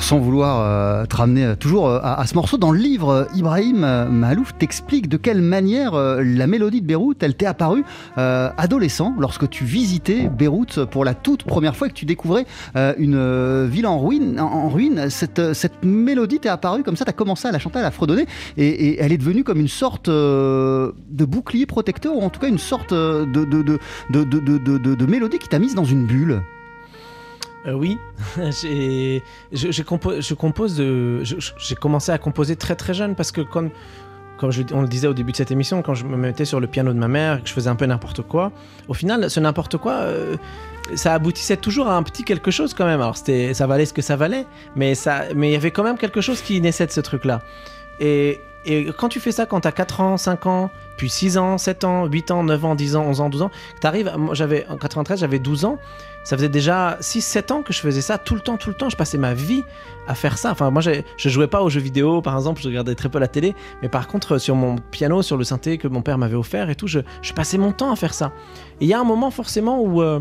Sans vouloir euh, te ramener euh, toujours euh, à, ce morceau, dans le livre, euh, Ibrahim Mahalouf t'explique de quelle manière la mélodie de Beyrouth, elle t'est apparue adolescent, lorsque tu visitais Beyrouth pour la toute première fois et que tu découvrais une ville en ruine. En, ruine cette, cette mélodie t'est apparue comme ça, tu as commencé à la chanter, à la fredonner, et, elle est devenue comme une sorte de bouclier protecteur, ou en tout cas une sorte de- de- de- de mélodie qui t'a mise dans une bulle. Euh, oui, j'ai, je, je je compose de, je- j'ai commencé à composer très très jeune parce que comme, comme on le disait au début de cette émission, quand je me mettais sur le piano de ma mère, que je faisais un peu n'importe quoi, au final, ce n'importe quoi, euh, ça aboutissait toujours à un petit quelque chose quand même. Alors c'était, ça valait ce que ça valait, mais ça, mais il y avait quand même quelque chose qui naissait de ce truc-là. Et, et quand tu fais ça quand t'as 4 ans, 5 ans, puis 6 ans, 7 ans, 8 ans, 9 ans, 10 ans, 11 ans, 12 ans, t'arrives, j'avais, en 93, j'avais 12 ans, ça faisait déjà 6-7 ans que je faisais ça tout le temps, tout le temps. Je passais ma vie à faire ça. Enfin, moi, je jouais pas aux jeux vidéo, par exemple, je regardais très peu la télé. Mais par contre, sur mon piano, sur le synthé que mon père m'avait offert et tout, je, passais mon temps à faire ça. Et il y a un moment, forcément, où, euh,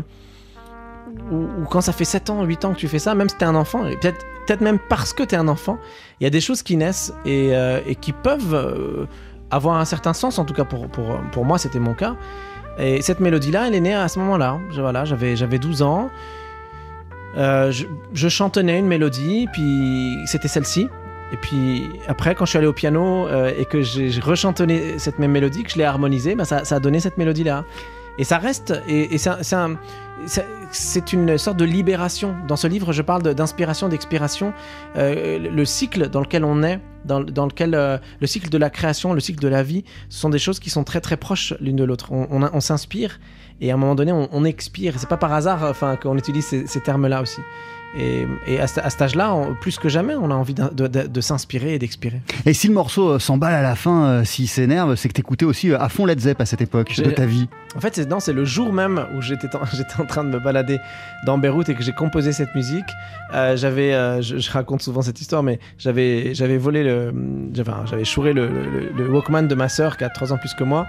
où, quand ça fait 7 ans, 8 ans que tu fais ça, même si t'es un enfant, et peut-être peut même parce que t'es un enfant, il y a des choses qui naissent et, euh, qui peuvent euh, avoir un certain sens. En tout cas, pour, pour, pour moi, c'était mon cas. Et cette mélodie-là, elle est née à ce moment-là. Voilà, j'avais, j'avais 12 ans. Euh, je, chantonnais une mélodie, puis c'était celle-ci. Et puis après, quand je suis allé au piano euh, et que j'ai rechantonné cette même mélodie, que je l'ai harmonisée, bah, ça, ça a donné cette mélodie-là. Et ça reste, et, c'est un- c'est un- c'est- c'est une sorte de libération. Dans ce livre, je parle d'inspiration, d'expiration. Euh, le- le cycle dans lequel on est, dans, lequel euh, le cycle de la création, le cycle de la vie, ce sont des choses qui sont très très proches l'une de l'autre. On, s'inspire et à un moment donné, on, expire. C'est pas par hasard, qu'on utilise ces termes-là aussi. Et, et à, ce- à cet âge-là, plus que jamais, on a envie de, de- de s'inspirer et d'expirer. Et si le morceau euh, s'emballe à la fin, euh, s'il s'énerve, c'est que t'écoutais aussi euh, à fond Led Zepp à cette époque de ta vie. En fait, c'est non, c'est le jour même où j'étais en, j'étais en train de me balader dans Beyrouth et que j'ai composé cette musique. Euh, j'avais, euh, je, je raconte souvent cette histoire, mais j'avais, j'avais volé le, j'avais, enfin, j'avais chouré le, le- le Walkman de ma sœur qui a 3 ans plus que moi,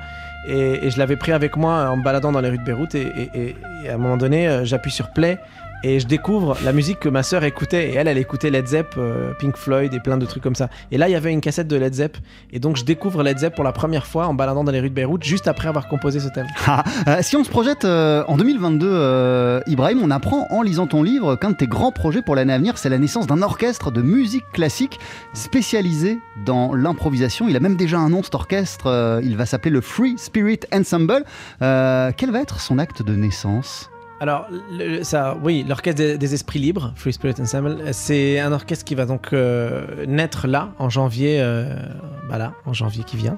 et, et je l'avais pris avec moi en me baladant dans les rues de Beyrouth. Et, et- à un moment donné, j'appuie sur play. Et je découvre la musique que ma sœur écoutait. Et elle, elle écoutait Led Zepp, euh, Pink Floyd et plein de trucs comme ça. Et là, il y avait une cassette de Led Zepp. Et donc, je découvre Led Zepp pour la première fois en baladant dans les rues de Beyrouth, juste après avoir composé ce thème. Ah, euh, si on se projette euh, en 2022, euh, Ibrahim, on apprend en lisant ton livre qu'un de tes grands projets pour l'année à venir, c'est la naissance d'un orchestre de musique classique spécialisé dans l'improvisation. Il a même déjà un nom, cet orchestre. il va s'appeler le Free Spirit Ensemble. Quel va être son acte de naissance? Alors, ça, oui, l'orchestre des, esprits libres, Free Spirit Ensemble, c'est un orchestre qui va donc euh, naître là, en janvier, euh, bah en janvier qui vient,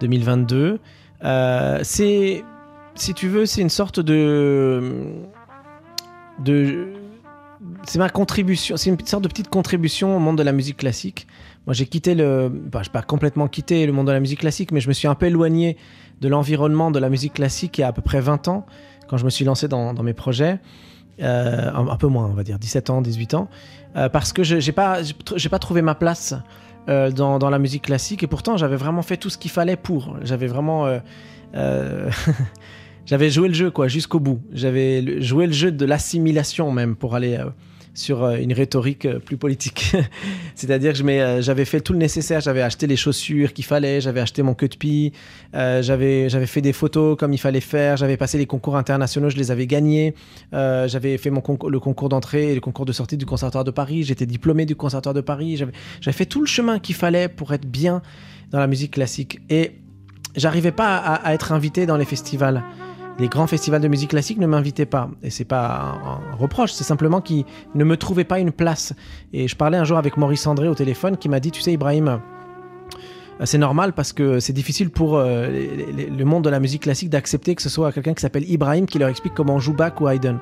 2022. Euh, c'est, si tu veux, c'est une sorte de, de, c'est ma contribution, c'est une sorte de petite contribution au monde de la musique classique. Moi, j'ai quitté le, bah, je n'ai pas complètement quitté le monde de la musique classique, mais je me suis un peu éloigné de l'environnement de la musique classique il y a à peu près 20 ans quand je me suis lancé dans, mes projets, euh, un, peu moins, on va dire 17 ans, 18 ans, euh, parce que je n'ai pas, pas trouvé ma place euh, dans, dans la musique classique et pourtant j'avais vraiment fait tout ce qu'il fallait pour. J'avais vraiment. j'avais joué le jeu quoi jusqu'au bout. J'avais joué le jeu de l'assimilation même pour aller sur euh, une rhétorique euh, plus politique. C'est-à-dire que euh, j'avais fait tout le nécessaire, j'avais acheté les chaussures qu'il fallait, j'avais acheté mon queue de pie, j'avais, fait des photos comme il fallait faire, j'avais passé les concours internationaux, je les avais gagnés, j'avais fait le concours d'entrée et le concours de sortie du Conservatoire de Paris, j'étais diplômé du Conservatoire de Paris, j'avais, j'avais fait tout le chemin qu'il fallait pour être bien dans la musique classique. Et j'arrivais pas à, à être invité dans les festivals. Les grands festivals de musique classique ne m'invitaient pas. Et c'est pas un, reproche, c'est simplement qu'ils ne me trouvaient pas une place. Et je parlais un jour avec Maurice André au téléphone qui m'a dit, tu sais Ibrahim, euh, c'est normal parce que c'est difficile pour euh, le monde de la musique classique d'accepter que ce soit quelqu'un qui s'appelle Ibrahim qui leur explique comment on joue Bach ou Haydn.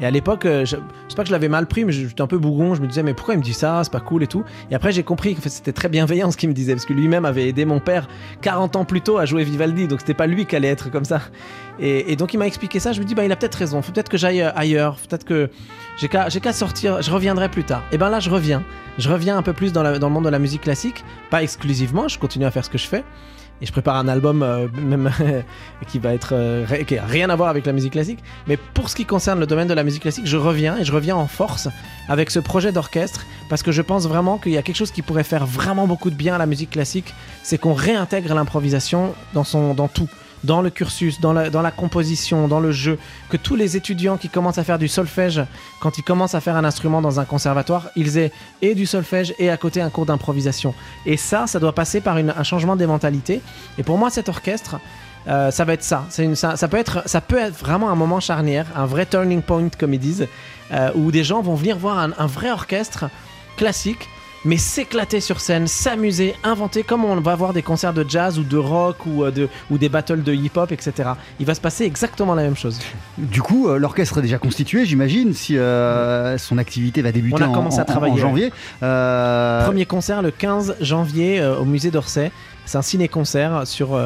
Et à l'époque, euh, je, je sais pas que je l'avais mal pris, mais j'étais un peu bougon. Je me disais, mais pourquoi il me dit ça C'est pas cool et tout. Et après, j'ai compris que c'était très bienveillant ce qu'il me disait, parce que lui-même avait aidé mon père 40 ans plus tôt à jouer Vivaldi, donc c'était pas lui qui allait être comme ça. Et, donc il m'a expliqué ça. Je me dis, bah il a peut-être raison. Faut peut-être que j'aille euh, ailleurs. Peut-être que j'ai qu'à sortir. Je reviendrai plus tard. Et ben là, je reviens. Je reviens un peu plus dans le monde de la musique classique, pas exclusivement. Je continue à faire ce que je fais. Et je prépare un album euh, même qui va être euh, qui a rien à voir avec la musique classique. Mais pour ce qui concerne le domaine de la musique classique, je reviens et je reviens en force avec ce projet d'orchestre parce que je pense vraiment qu'il y a quelque chose qui pourrait faire vraiment beaucoup de bien à la musique classique, c'est qu'on réintègre l'improvisation dans son dans tout, dans le cursus, dans la, composition, dans le jeu, que tous les étudiants qui commencent à faire du solfège, quand ils commencent à faire un instrument dans un conservatoire, ils aient et du solfège et à côté un cours d'improvisation. Et ça, ça doit passer par un changement des mentalités. Et pour moi, cet orchestre, Euh, ça va être ça. Ça, peut être, ça peut être vraiment un moment charnière, un vrai turning point comme ils disent, euh, où des gens vont venir voir un vrai orchestre classique, mais s'éclater sur scène, s'amuser, inventer, comme on va voir des concerts de jazz ou de rock ou, euh, de, ou des battles de hip-hop, etc. Il va se passer exactement la même chose. Du coup, euh, l'orchestre est déjà constitué, j'imagine, si euh, son activité va débuter On a en, commencé à en- en travailler, janvier. Euh, Premier concert le 15 janvier euh, au musée d'Orsay. C'est un ciné-concert sur.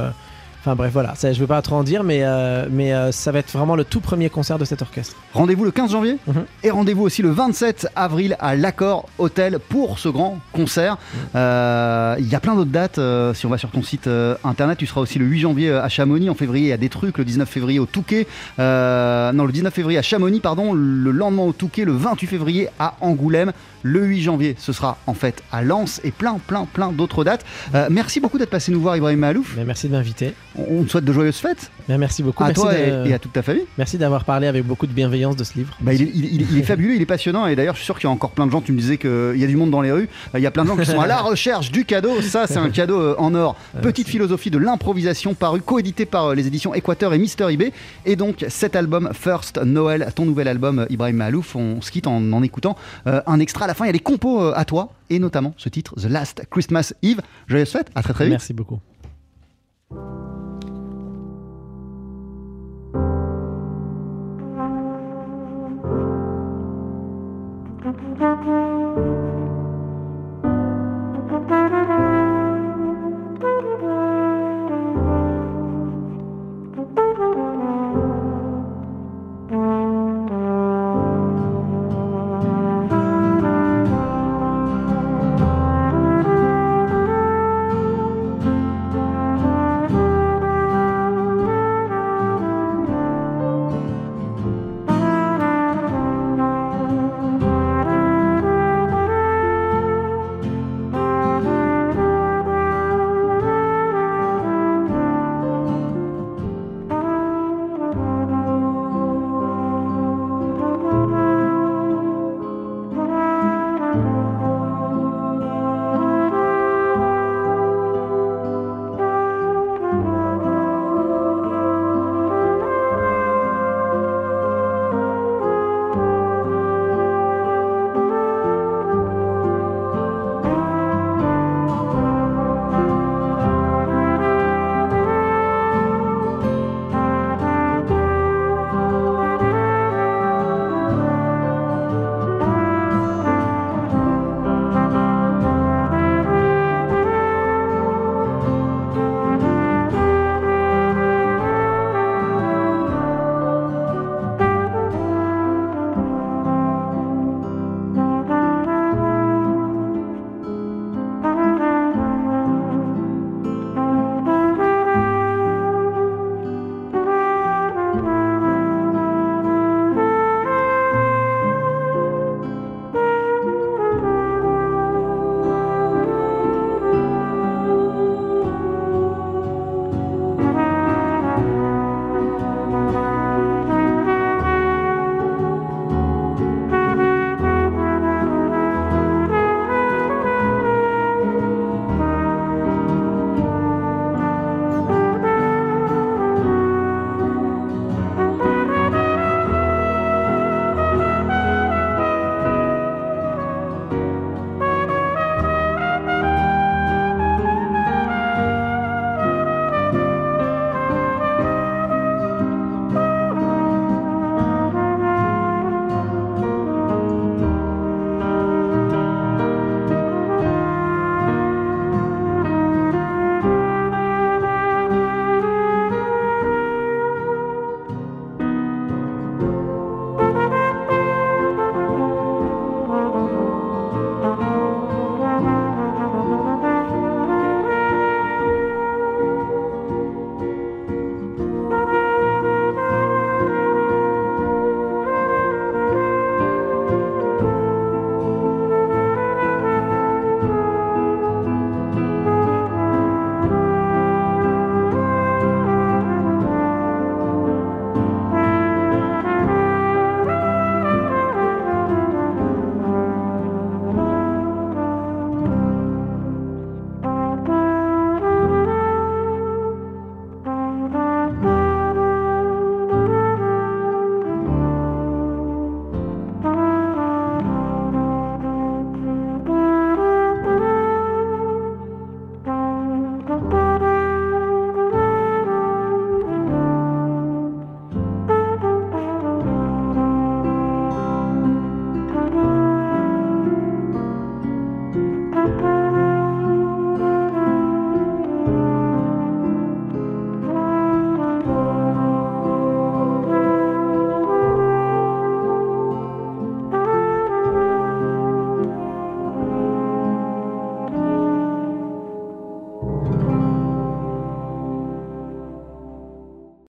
Enfin bref, voilà, ça, je ne vais pas trop en dire, mais, euh, mais euh, ça va être vraiment le tout premier concert de cet orchestre. Rendez-vous le 15 janvier Mhm. et rendez-vous aussi le 27 avril à l'Accord Hôtel pour ce grand concert. Euh, Il y a plein d'autres dates. si on va sur ton site internet, tu seras aussi le 8 janvier à Chamonix, en février à des trucs, le 19 février au Touquet, non le 19 février à Chamonix, pardon, le lendemain au Touquet, le 28 février à Angoulême, le 8 janvier ce sera en fait à Lens et plein plein plein d'autres dates. Euh, merci beaucoup d'être passé nous voir Ibrahim Malouf. Mais merci de m'inviter. On te souhaite de joyeuses fêtes Mais merci beaucoup. à merci toi et- et à toute ta famille. Merci d'avoir parlé avec beaucoup de bienveillance de ce livre. Bah, il, est, il est- il est fabuleux, il est passionnant et d'ailleurs je suis sûr qu'il y a encore plein de gens, tu me disais qu'il y a du monde dans les rues, Euh, il y a plein de gens qui sont à la recherche du cadeau, ça c'est un cadeau euh, en or. Petite philosophie de l'improvisation paru, coédité par les éditions Équateur et Mister eBay et donc cet album First Noël, ton nouvel album Ibrahim Malouf, on se quitte en, en écoutant euh, un extra à la fin, il y a des compos euh, à toi et notamment ce titre The Last Christmas Eve. Joyeuse fête, à très très vite. Merci beaucoup. Thank